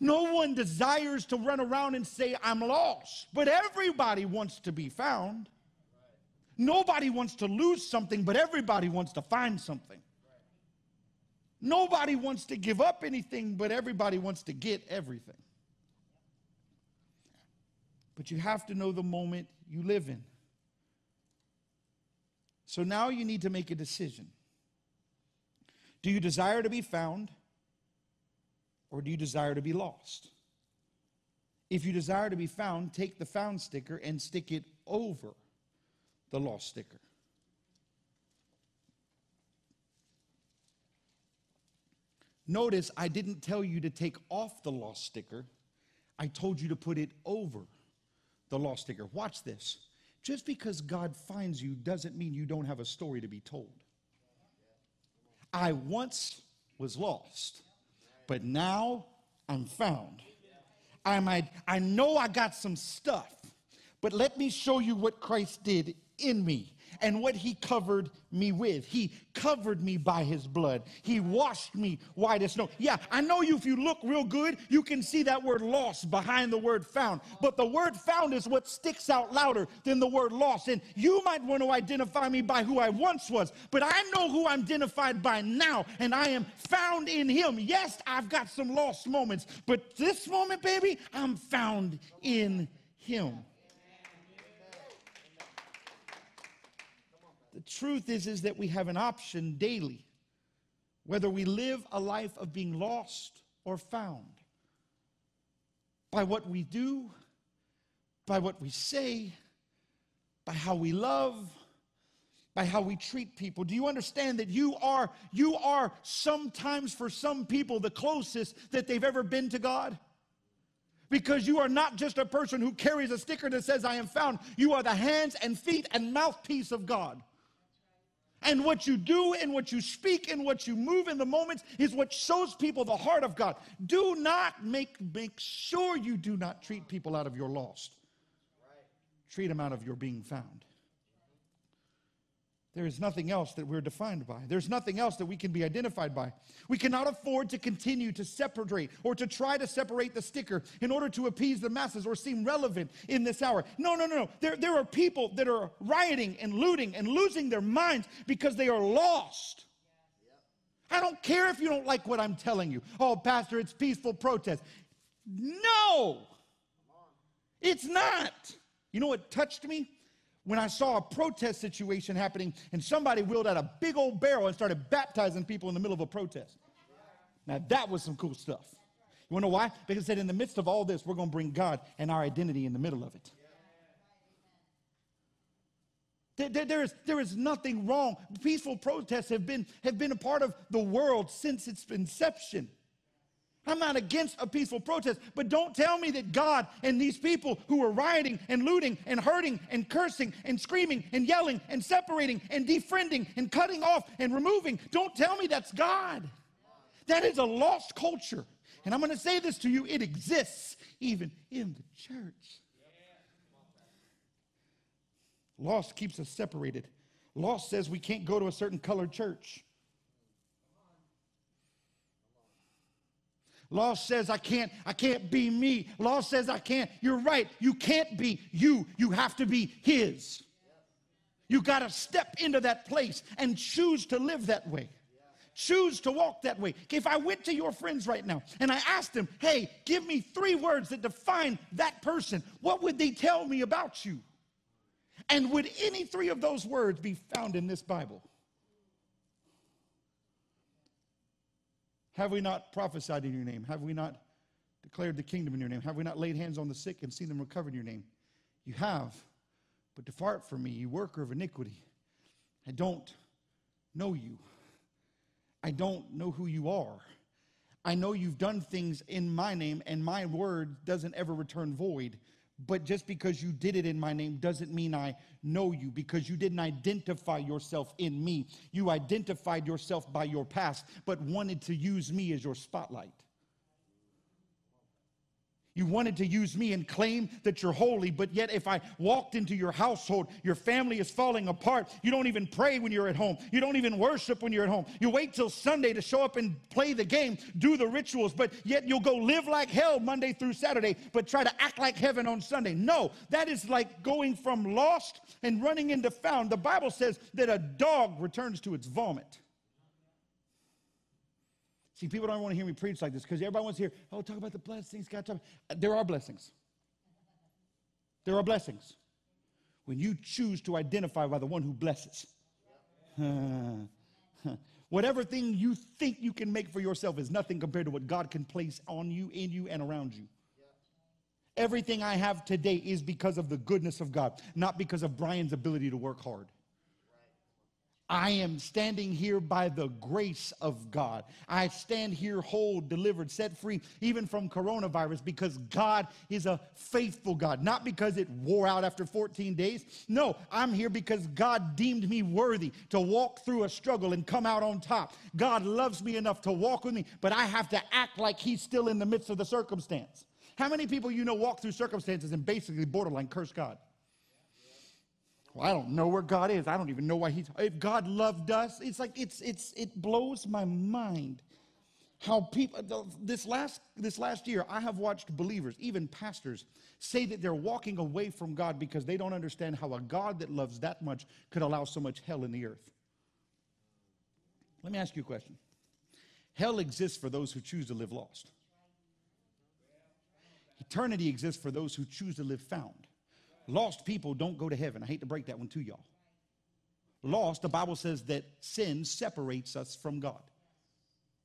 No one desires to run around and say, I'm lost, but everybody wants to be found. Nobody wants to lose something, but everybody wants to find something. Nobody wants to give up anything, but everybody wants to get everything. But you have to know the moment you live in. So now you need to make a decision. Do you desire to be found or do you desire to be lost? If you desire to be found, take the found sticker and stick it over the lost sticker. Notice I didn't tell you to take off the lost sticker. I told you to put it over the lost sticker. Watch this. Just because God finds you doesn't mean you don't have a story to be told. I once was lost, but now I'm found. I might, I know I got some stuff, but let me show you what Christ did in me and what he covered me with. He covered me by his blood. He washed me white as snow. Yeah, I know you, if you look real good, you can see that word lost behind the word found. But the word found is what sticks out louder than the word lost. And you might want to identify me by who I once was, but I know who I'm identified by now, and I am found in him. Yes, I've got some lost moments, but this moment, baby, I'm found in him. The truth is, is that we have an option daily, whether we live a life of being lost or found. By what we do, by what we say, by how we love, by how we treat people. Do you understand that you are you are sometimes for some people the closest that they've ever been to God? Because you are not just a person who carries a sticker that says I am found. You are the hands and feet and mouthpiece of God. And what you do and what you speak and what you move in the moments is what shows people the heart of God. Do not make, make sure you do not treat people out of your lost. Treat them out of your being found. There is nothing else that we're defined by. There's nothing else that we can be identified by. We cannot afford to continue to separate or to try to separate the sticker in order to appease the masses or seem relevant in this hour. No, no, no, no. There, there are people that are rioting and looting and losing their minds because they are lost. I don't care if you don't like what I'm telling you. Oh, Pastor, it's peaceful protest. No, it's not. You know what touched me? When I saw a protest situation happening and somebody wheeled out a big old barrel and started baptizing people in the middle of a protest. Now, that was some cool stuff. You want to know why? Because said in the midst of all this, we're going to bring God and our identity in the middle of it. There, there, is, there is nothing wrong. Peaceful protests have been, have been a part of the world since its inception. I'm not against a peaceful protest, but don't tell me that God and these people who are rioting and looting and hurting and cursing and screaming and yelling and separating and defriending and cutting off and removing, don't tell me that's God. That is a lost culture. And I'm going to say this to you it exists even in the church. Lost keeps us separated. Lost says we can't go to a certain colored church. Law says I can't, I can't be me. Law says I can't. You're right. You can't be you. You have to be his. You got to step into that place and choose to live that way. Choose to walk that way. If I went to your friends right now and I asked them, hey, give me three words that define that person, what would they tell me about you? And would any three of those words be found in this Bible? Have we not prophesied in your name? Have we not declared the kingdom in your name? Have we not laid hands on the sick and seen them recover in your name? You have, but depart from me, you worker of iniquity. I don't know you. I don't know who you are. I know you've done things in my name, and my word doesn't ever return void. But just because you did it in my name doesn't mean I know you because you didn't identify yourself in me. You identified yourself by your past, but wanted to use me as your spotlight. You wanted to use me and claim that you're holy, but yet if I walked into your household, your family is falling apart. You don't even pray when you're at home. You don't even worship when you're at home. You wait till Sunday to show up and play the game, do the rituals, but yet you'll go live like hell Monday through Saturday, but try to act like heaven on Sunday. No, that is like going from lost and running into found. The Bible says that a dog returns to its vomit. See, people don't want to hear me preach like this because everybody wants to hear, oh, talk about the blessings. God, talk. Uh, there are blessings. There are blessings. When you choose to identify by the one who blesses. *laughs* Whatever thing you think you can make for yourself is nothing compared to what God can place on you, in you, and around you. Everything I have today is because of the goodness of God, not because of Brian's ability to work hard. I am standing here by the grace of God. I stand here whole, delivered, set free, even from coronavirus, because God is a faithful God. Not because it wore out after 14 days. No, I'm here because God deemed me worthy to walk through a struggle and come out on top. God loves me enough to walk with me, but I have to act like He's still in the midst of the circumstance. How many people you know walk through circumstances and basically borderline curse God? Well, I don't know where God is. I don't even know why He's. If God loved us, it's like it's it's it blows my mind how people uh, this last this last year I have watched believers, even pastors, say that they're walking away from God because they don't understand how a God that loves that much could allow so much hell in the earth. Let me ask you a question. Hell exists for those who choose to live lost. Eternity exists for those who choose to live found. Lost people don't go to heaven. I hate to break that one to y'all. Lost, the Bible says that sin separates us from God.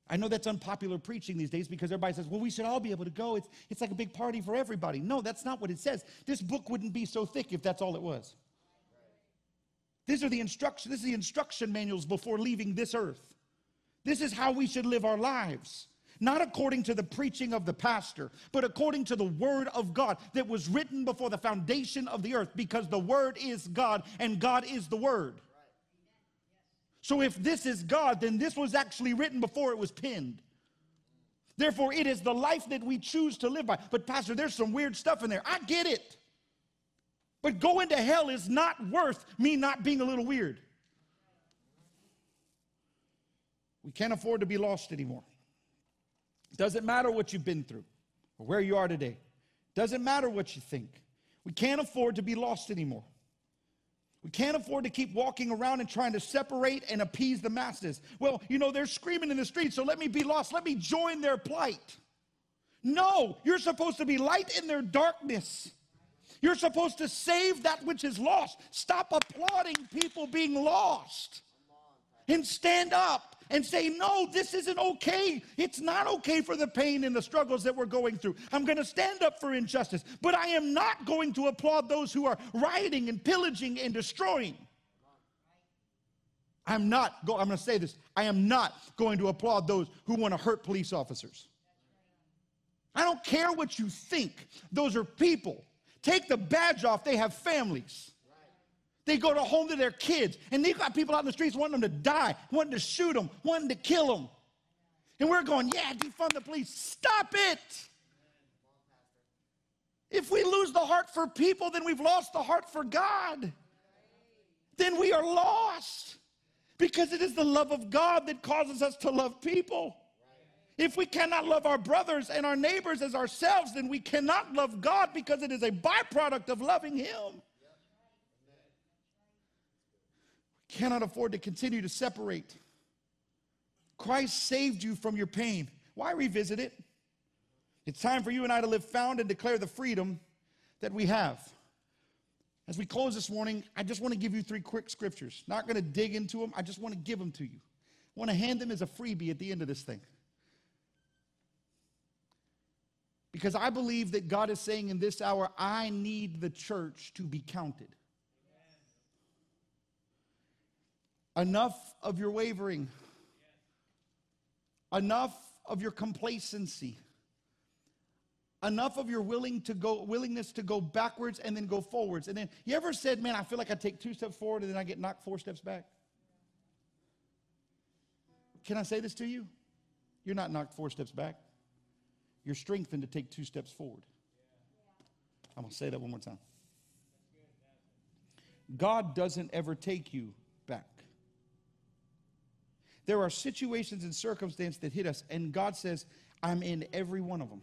I know that's unpopular preaching these days because everybody says, well, we should all be able to go. It's, it's like a big party for everybody. No, that's not what it says. This book wouldn't be so thick if that's all it was. These are the instruction, this is the instruction manuals before leaving this earth. This is how we should live our lives not according to the preaching of the pastor, but according to the word of God that was written before the foundation of the earth, because the word is God and God is the word. So if this is God, then this was actually written before it was penned. Therefore, it is the life that we choose to live by. But, Pastor, there's some weird stuff in there. I get it. But going to hell is not worth me not being a little weird. We can't afford to be lost anymore. Doesn't matter what you've been through or where you are today. Doesn't matter what you think. We can't afford to be lost anymore. We can't afford to keep walking around and trying to separate and appease the masses. Well, you know, they're screaming in the streets, so let me be lost. Let me join their plight. No, you're supposed to be light in their darkness. You're supposed to save that which is lost. Stop applauding people being lost and stand up and say, No, this isn't okay. It's not okay for the pain and the struggles that we're going through. I'm going to stand up for injustice, but I am not going to applaud those who are rioting and pillaging and destroying. I'm not, go, I'm going to say this, I am not going to applaud those who want to hurt police officers. I don't care what you think. Those are people. Take the badge off, they have families. They go to home to their kids, and they've got people out in the streets wanting them to die, wanting to shoot them, wanting to kill them. And we're going, yeah, defund the police. Stop it. If we lose the heart for people, then we've lost the heart for God. Then we are lost because it is the love of God that causes us to love people. If we cannot love our brothers and our neighbors as ourselves, then we cannot love God because it is a byproduct of loving Him. Cannot afford to continue to separate. Christ saved you from your pain. Why revisit it? It's time for you and I to live found and declare the freedom that we have. As we close this morning, I just want to give you three quick scriptures. Not going to dig into them, I just want to give them to you. I want to hand them as a freebie at the end of this thing. Because I believe that God is saying in this hour, I need the church to be counted. Enough of your wavering. Enough of your complacency. Enough of your willing to go, willingness to go backwards and then go forwards. And then you ever said, man, I feel like I take two steps forward and then I get knocked four steps back? Can I say this to you? You're not knocked four steps back. You're strengthened to take two steps forward. I'm going to say that one more time. God doesn't ever take you. There are situations and circumstances that hit us, and God says, I'm in every one of them.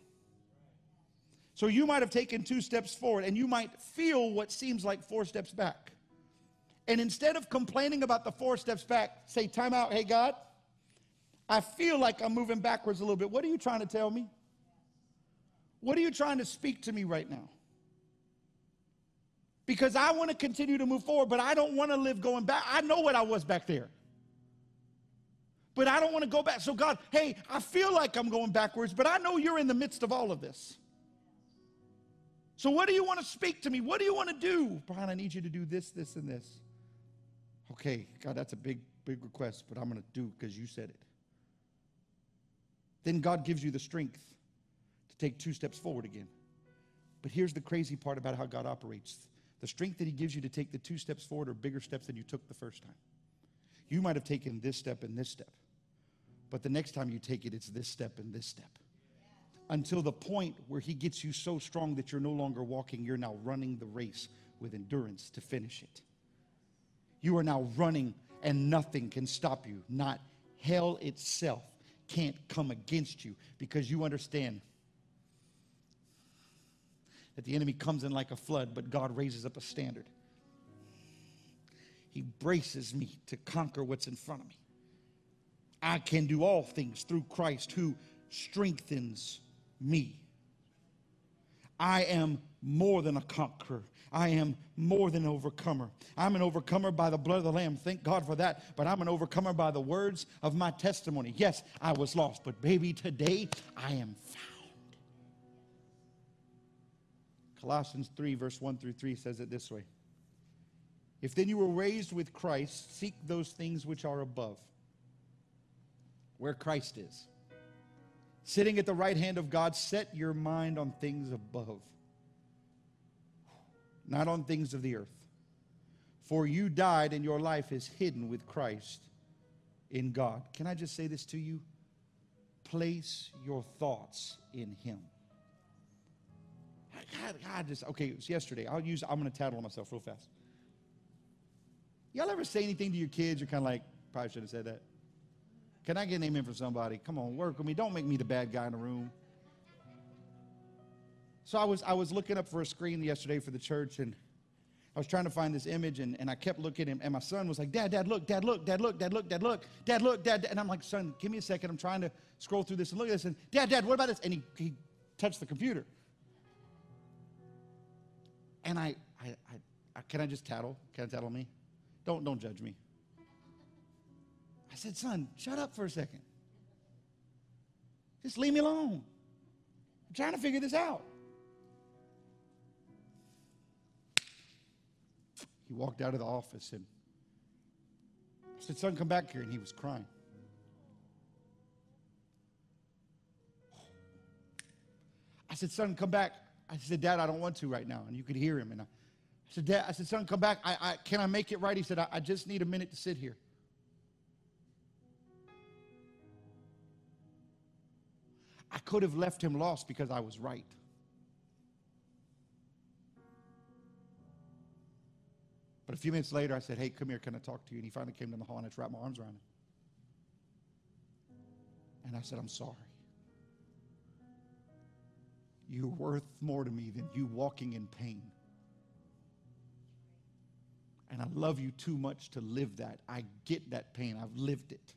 So you might have taken two steps forward, and you might feel what seems like four steps back. And instead of complaining about the four steps back, say, Time out, hey, God, I feel like I'm moving backwards a little bit. What are you trying to tell me? What are you trying to speak to me right now? Because I want to continue to move forward, but I don't want to live going back. I know what I was back there. But I don't want to go back. So, God, hey, I feel like I'm going backwards, but I know you're in the midst of all of this. So, what do you want to speak to me? What do you want to do? Brian, I need you to do this, this, and this. Okay, God, that's a big, big request, but I'm going to do because you said it. Then God gives you the strength to take two steps forward again. But here's the crazy part about how God operates the strength that He gives you to take the two steps forward are bigger steps than you took the first time. You might have taken this step and this step, but the next time you take it, it's this step and this step. Until the point where He gets you so strong that you're no longer walking, you're now running the race with endurance to finish it. You are now running, and nothing can stop you. Not hell itself can't come against you because you understand that the enemy comes in like a flood, but God raises up a standard. He braces me to conquer what's in front of me. I can do all things through Christ who strengthens me. I am more than a conqueror. I am more than an overcomer. I'm an overcomer by the blood of the Lamb. Thank God for that. But I'm an overcomer by the words of my testimony. Yes, I was lost, but baby, today I am found. Colossians 3, verse 1 through 3 says it this way If then you were raised with Christ, seek those things which are above, where Christ is. Sitting at the right hand of God, set your mind on things above not on things of the earth. For you died, and your life is hidden with Christ in God. Can I just say this to you? Place your thoughts in Him. God, God just, okay, it was yesterday. I'll use, I'm going to tattle on myself real fast. Y'all ever say anything to your kids? You're kind of like, probably should have said that. Can I get an amen for somebody? Come on, work with me. Don't make me the bad guy in the room. So I was, I was looking up for a screen yesterday for the church, and I was trying to find this image, and, and I kept looking, and, and my son was like, Dad, Dad, look, Dad, look, Dad, look, Dad, look, Dad, look, Dad, look, Dad. And I'm like, Son, give me a second. I'm trying to scroll through this and look at this. And Dad, Dad, what about this? And he, he touched the computer. And I, I, I, I, can I just tattle? Can I tattle me? Don't, don't judge me. I said, Son, shut up for a second. Just leave me alone. I'm trying to figure this out. He walked out of the office and I said, Son, come back here. And he was crying. I said, Son, come back. I said, Dad, I don't want to right now. And you could hear him. And I, I said, Dad, I said, Son, come back. I, I, can I make it right? He said, I, I just need a minute to sit here. I could have left him lost because I was right. But a few minutes later, I said, Hey, come here, can I talk to you? And he finally came down the hall and I wrapped my arms around him. And I said, I'm sorry. You're worth more to me than you walking in pain. And I love you too much to live that. I get that pain. I've lived it.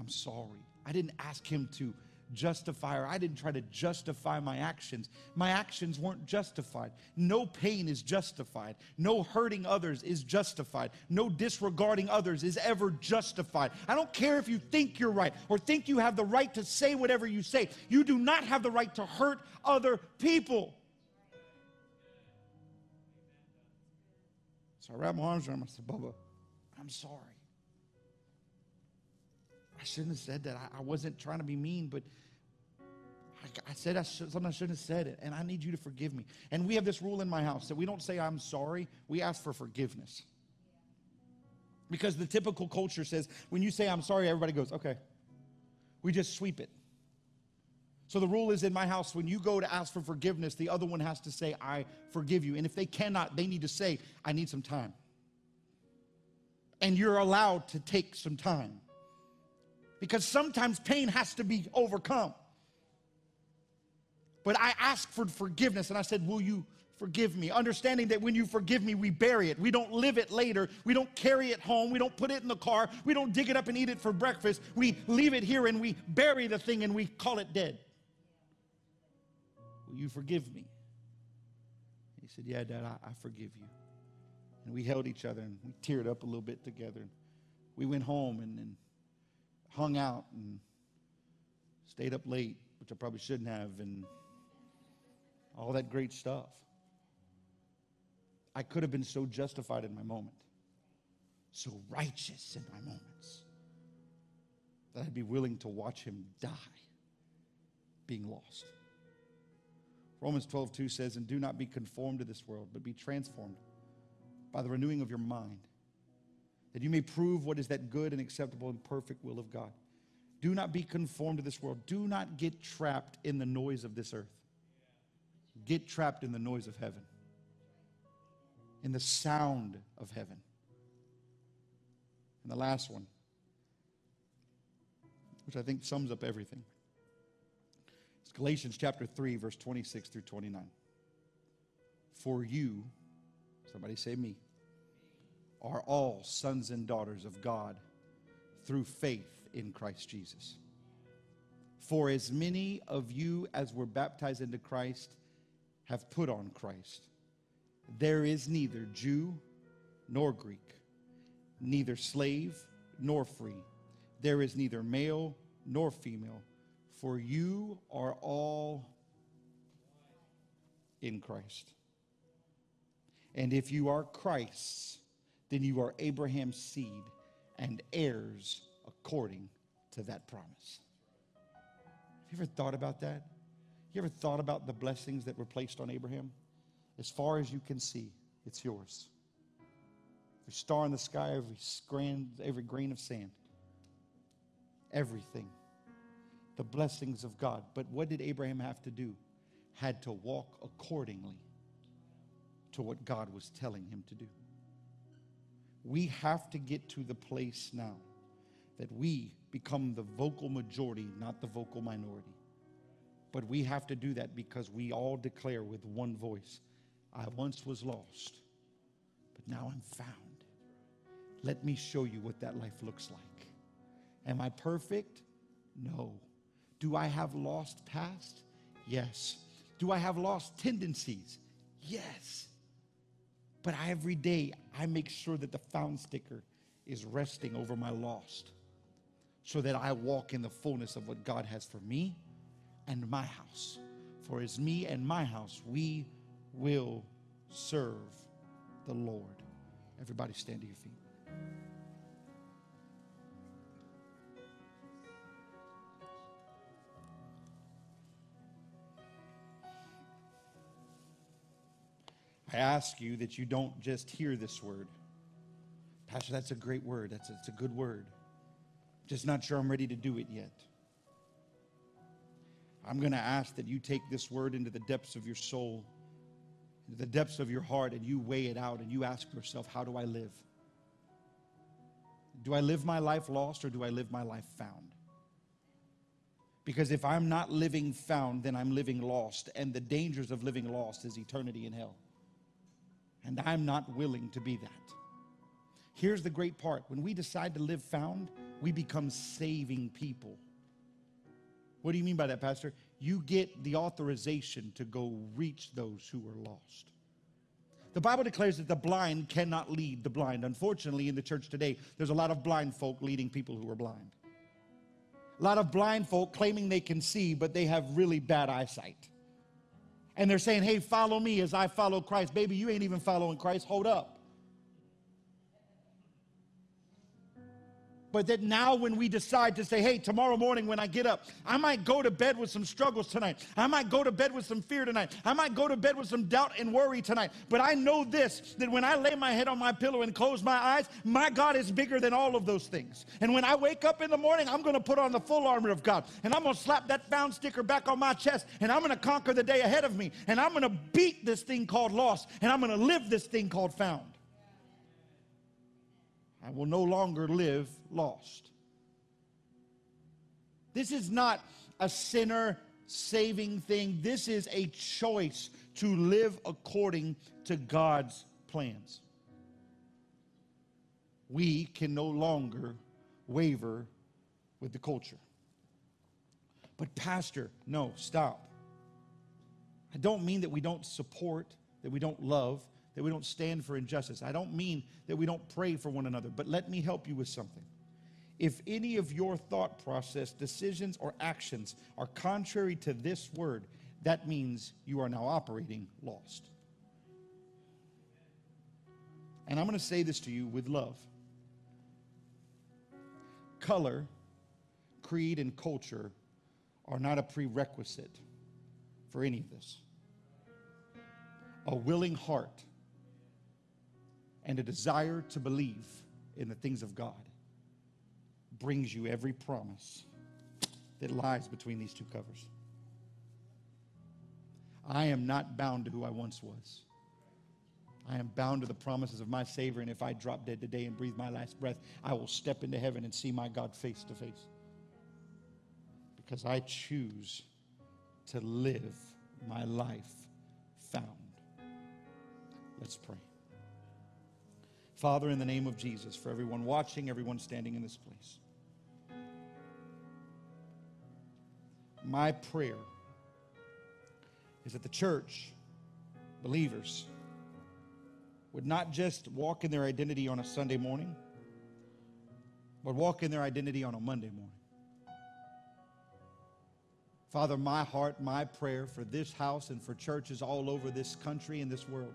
I'm sorry. I didn't ask him to justify or I didn't try to justify my actions. My actions weren't justified. No pain is justified. No hurting others is justified. No disregarding others is ever justified. I don't care if you think you're right or think you have the right to say whatever you say. You do not have the right to hurt other people. So I wrapped my arms around him. I said, Bubba, I'm sorry. I shouldn't have said that. I, I wasn't trying to be mean, but I, I said I should, something I shouldn't have said it, and I need you to forgive me. And we have this rule in my house that we don't say I'm sorry, we ask for forgiveness. Because the typical culture says when you say I'm sorry, everybody goes, okay. We just sweep it. So the rule is in my house when you go to ask for forgiveness, the other one has to say, I forgive you. And if they cannot, they need to say, I need some time. And you're allowed to take some time because sometimes pain has to be overcome. But I asked for forgiveness and I said, Will you Forgive me. Understanding that when you forgive me, we bury it. We don't live it later. We don't carry it home. We don't put it in the car. We don't dig it up and eat it for breakfast. We leave it here and we bury the thing and we call it dead. Will you forgive me? He said, Yeah, Dad, I, I forgive you. And we held each other and we teared up a little bit together. We went home and, and hung out and stayed up late, which I probably shouldn't have, and all that great stuff. I could have been so justified in my moment, so righteous in my moments, that I'd be willing to watch him die being lost. Romans 12, 2 says, And do not be conformed to this world, but be transformed by the renewing of your mind, that you may prove what is that good and acceptable and perfect will of God. Do not be conformed to this world. Do not get trapped in the noise of this earth. Get trapped in the noise of heaven in the sound of heaven. And the last one, which I think sums up everything, it's Galatians chapter 3, verse 26 through 29. For you, somebody say me, are all sons and daughters of God through faith in Christ Jesus. For as many of you as were baptized into Christ have put on Christ. There is neither Jew nor Greek, neither slave nor free. There is neither male nor female, for you are all in Christ. And if you are Christ's, then you are Abraham's seed and heirs according to that promise. Have you ever thought about that? You ever thought about the blessings that were placed on Abraham? As far as you can see, it's yours. Every star in the sky, every grain, every grain of sand, everything. The blessings of God. But what did Abraham have to do? Had to walk accordingly to what God was telling him to do. We have to get to the place now that we become the vocal majority, not the vocal minority. But we have to do that because we all declare with one voice I once was lost, but now I'm found. Let me show you what that life looks like. Am I perfect? No. Do I have lost past? Yes. Do I have lost tendencies? Yes. But every day I make sure that the found sticker is resting over my lost so that I walk in the fullness of what God has for me and my house. For as me and my house, we will serve the Lord. Everybody stand to your feet. I ask you that you don't just hear this word. Pastor, that's a great word. That's a, that's a good word. Just not sure I'm ready to do it yet. I'm going to ask that you take this word into the depths of your soul, into the depths of your heart, and you weigh it out and you ask yourself, How do I live? Do I live my life lost or do I live my life found? Because if I'm not living found, then I'm living lost. And the dangers of living lost is eternity in hell. And I'm not willing to be that. Here's the great part when we decide to live found, we become saving people. What do you mean by that, Pastor? You get the authorization to go reach those who are lost. The Bible declares that the blind cannot lead the blind. Unfortunately, in the church today, there's a lot of blind folk leading people who are blind. A lot of blind folk claiming they can see, but they have really bad eyesight. And they're saying, hey, follow me as I follow Christ. Baby, you ain't even following Christ. Hold up. But that now, when we decide to say, hey, tomorrow morning when I get up, I might go to bed with some struggles tonight. I might go to bed with some fear tonight. I might go to bed with some doubt and worry tonight. But I know this that when I lay my head on my pillow and close my eyes, my God is bigger than all of those things. And when I wake up in the morning, I'm going to put on the full armor of God. And I'm going to slap that found sticker back on my chest. And I'm going to conquer the day ahead of me. And I'm going to beat this thing called loss. And I'm going to live this thing called found. I will no longer live lost. This is not a sinner saving thing. This is a choice to live according to God's plans. We can no longer waver with the culture. But, Pastor, no, stop. I don't mean that we don't support, that we don't love, that we don't stand for injustice. I don't mean that we don't pray for one another. But let me help you with something. If any of your thought process, decisions, or actions are contrary to this word, that means you are now operating lost. And I'm going to say this to you with love color, creed, and culture are not a prerequisite for any of this. A willing heart and a desire to believe in the things of God brings you every promise that lies between these two covers. I am not bound to who I once was. I am bound to the promises of my Savior, and if I drop dead today and breathe my last breath, I will step into heaven and see my God face to face. Because I choose to live my life found. Let's pray. Father, in the name of Jesus, for everyone watching, everyone standing in this place, my prayer is that the church, believers, would not just walk in their identity on a Sunday morning, but walk in their identity on a Monday morning. Father, my heart, my prayer for this house and for churches all over this country and this world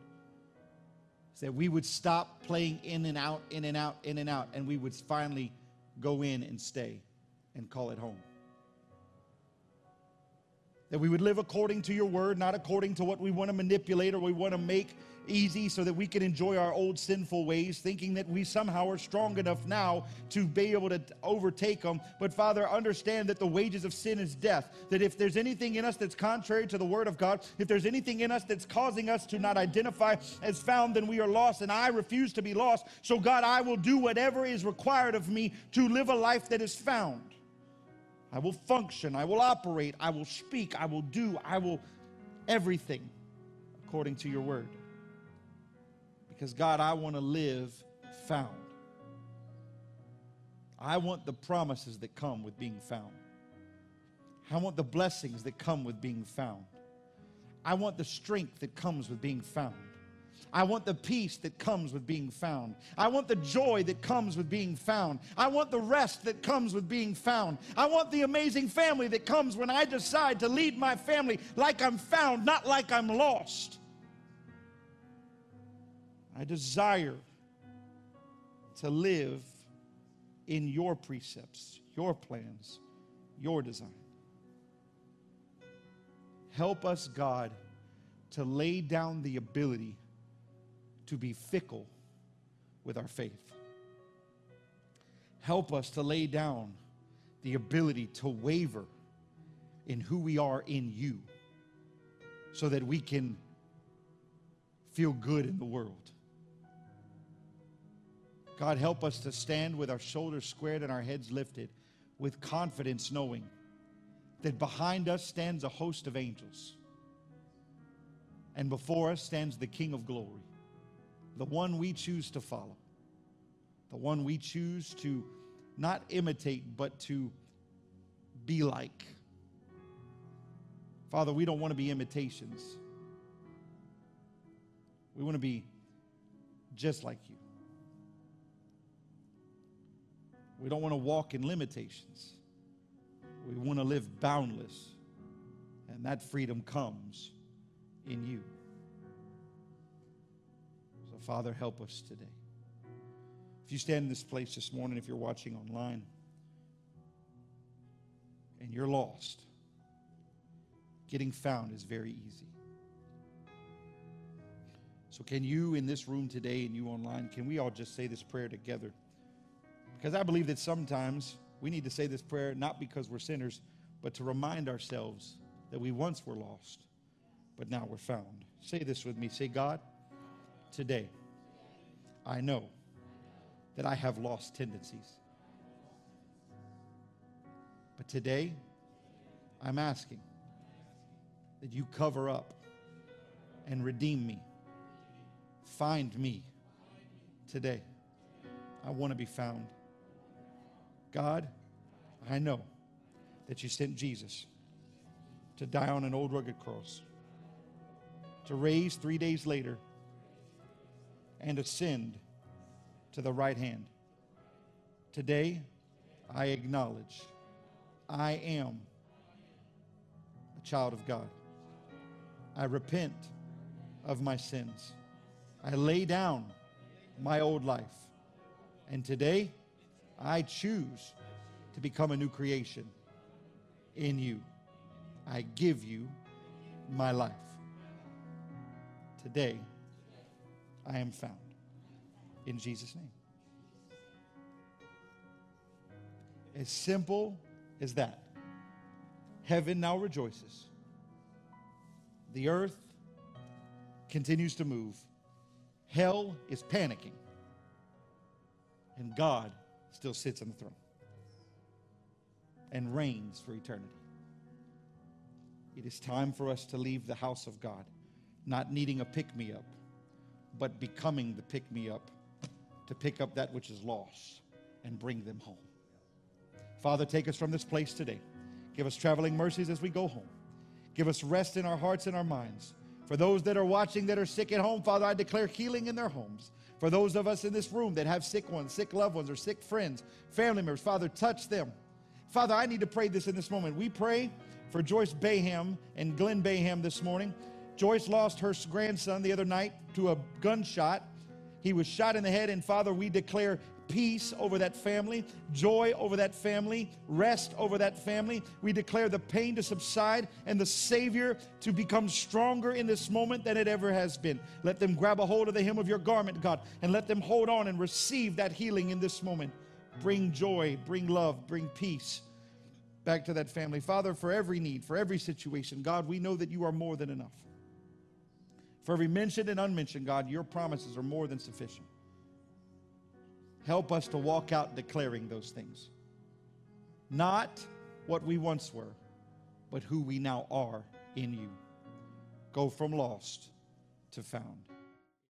that we would stop playing in and out, in and out, in and out, and we would finally go in and stay and call it home. That we would live according to your word, not according to what we want to manipulate or we want to make easy so that we can enjoy our old sinful ways, thinking that we somehow are strong enough now to be able to overtake them. But Father, understand that the wages of sin is death. That if there's anything in us that's contrary to the word of God, if there's anything in us that's causing us to not identify as found, then we are lost. And I refuse to be lost. So, God, I will do whatever is required of me to live a life that is found. I will function, I will operate, I will speak, I will do, I will everything according to your word. Because, God, I want to live found. I want the promises that come with being found. I want the blessings that come with being found. I want the strength that comes with being found. I want the peace that comes with being found. I want the joy that comes with being found. I want the rest that comes with being found. I want the amazing family that comes when I decide to lead my family like I'm found, not like I'm lost. I desire to live in your precepts, your plans, your design. Help us, God, to lay down the ability to be fickle with our faith. Help us to lay down the ability to waver in who we are in you so that we can feel good in the world. God, help us to stand with our shoulders squared and our heads lifted with confidence, knowing that behind us stands a host of angels, and before us stands the King of glory the one we choose to follow, the one we choose to not imitate, but to be like. Father, we don't want to be imitations. We want to be just like you. We don't want to walk in limitations. We want to live boundless. And that freedom comes in you. Father, help us today. If you stand in this place this morning, if you're watching online, and you're lost, getting found is very easy. So, can you in this room today and you online, can we all just say this prayer together? Because I believe that sometimes we need to say this prayer not because we're sinners, but to remind ourselves that we once were lost, but now we're found. Say this with me. Say, God, today, I know that I have lost tendencies. But today, I'm asking that you cover up and redeem me. Find me today. I want to be found. God, I know that you sent Jesus to die on an old rugged cross, to raise three days later, and ascend to the right hand. Today, I acknowledge I am a child of God. I repent of my sins. I lay down my old life. And today, I choose to become a new creation in you. I give you my life. Today, I am found. In Jesus' name. As simple as that. Heaven now rejoices. The earth continues to move. Hell is panicking. And God still sits on the throne and reigns for eternity. It is time for us to leave the house of God, not needing a pick me up, but becoming the pick me up to pick up that which is lost and bring them home. Father, take us from this place today. Give us traveling mercies as we go home. Give us rest in our hearts and our minds. For those that are watching that are sick at home, Father, I declare healing in their homes. For those of us in this room that have sick ones, sick loved ones, or sick friends, family members, Father, touch them. Father, I need to pray this in this moment. We pray for Joyce Bayham and Glenn Bayham this morning. Joyce lost her grandson the other night to a gunshot. He was shot in the head, and Father, we declare peace over that family, joy over that family, rest over that family. We declare the pain to subside and the Savior to become stronger in this moment than it ever has been. Let them grab a hold of the hem of your garment, God, and let them hold on and receive that healing in this moment. Bring joy, bring love, bring peace back to that family. Father, for every need, for every situation, God, we know that you are more than enough. For every mentioned and unmentioned, God, your promises are more than sufficient. Help us to walk out declaring those things. Not what we once were, but who we now are in you. Go from lost to found.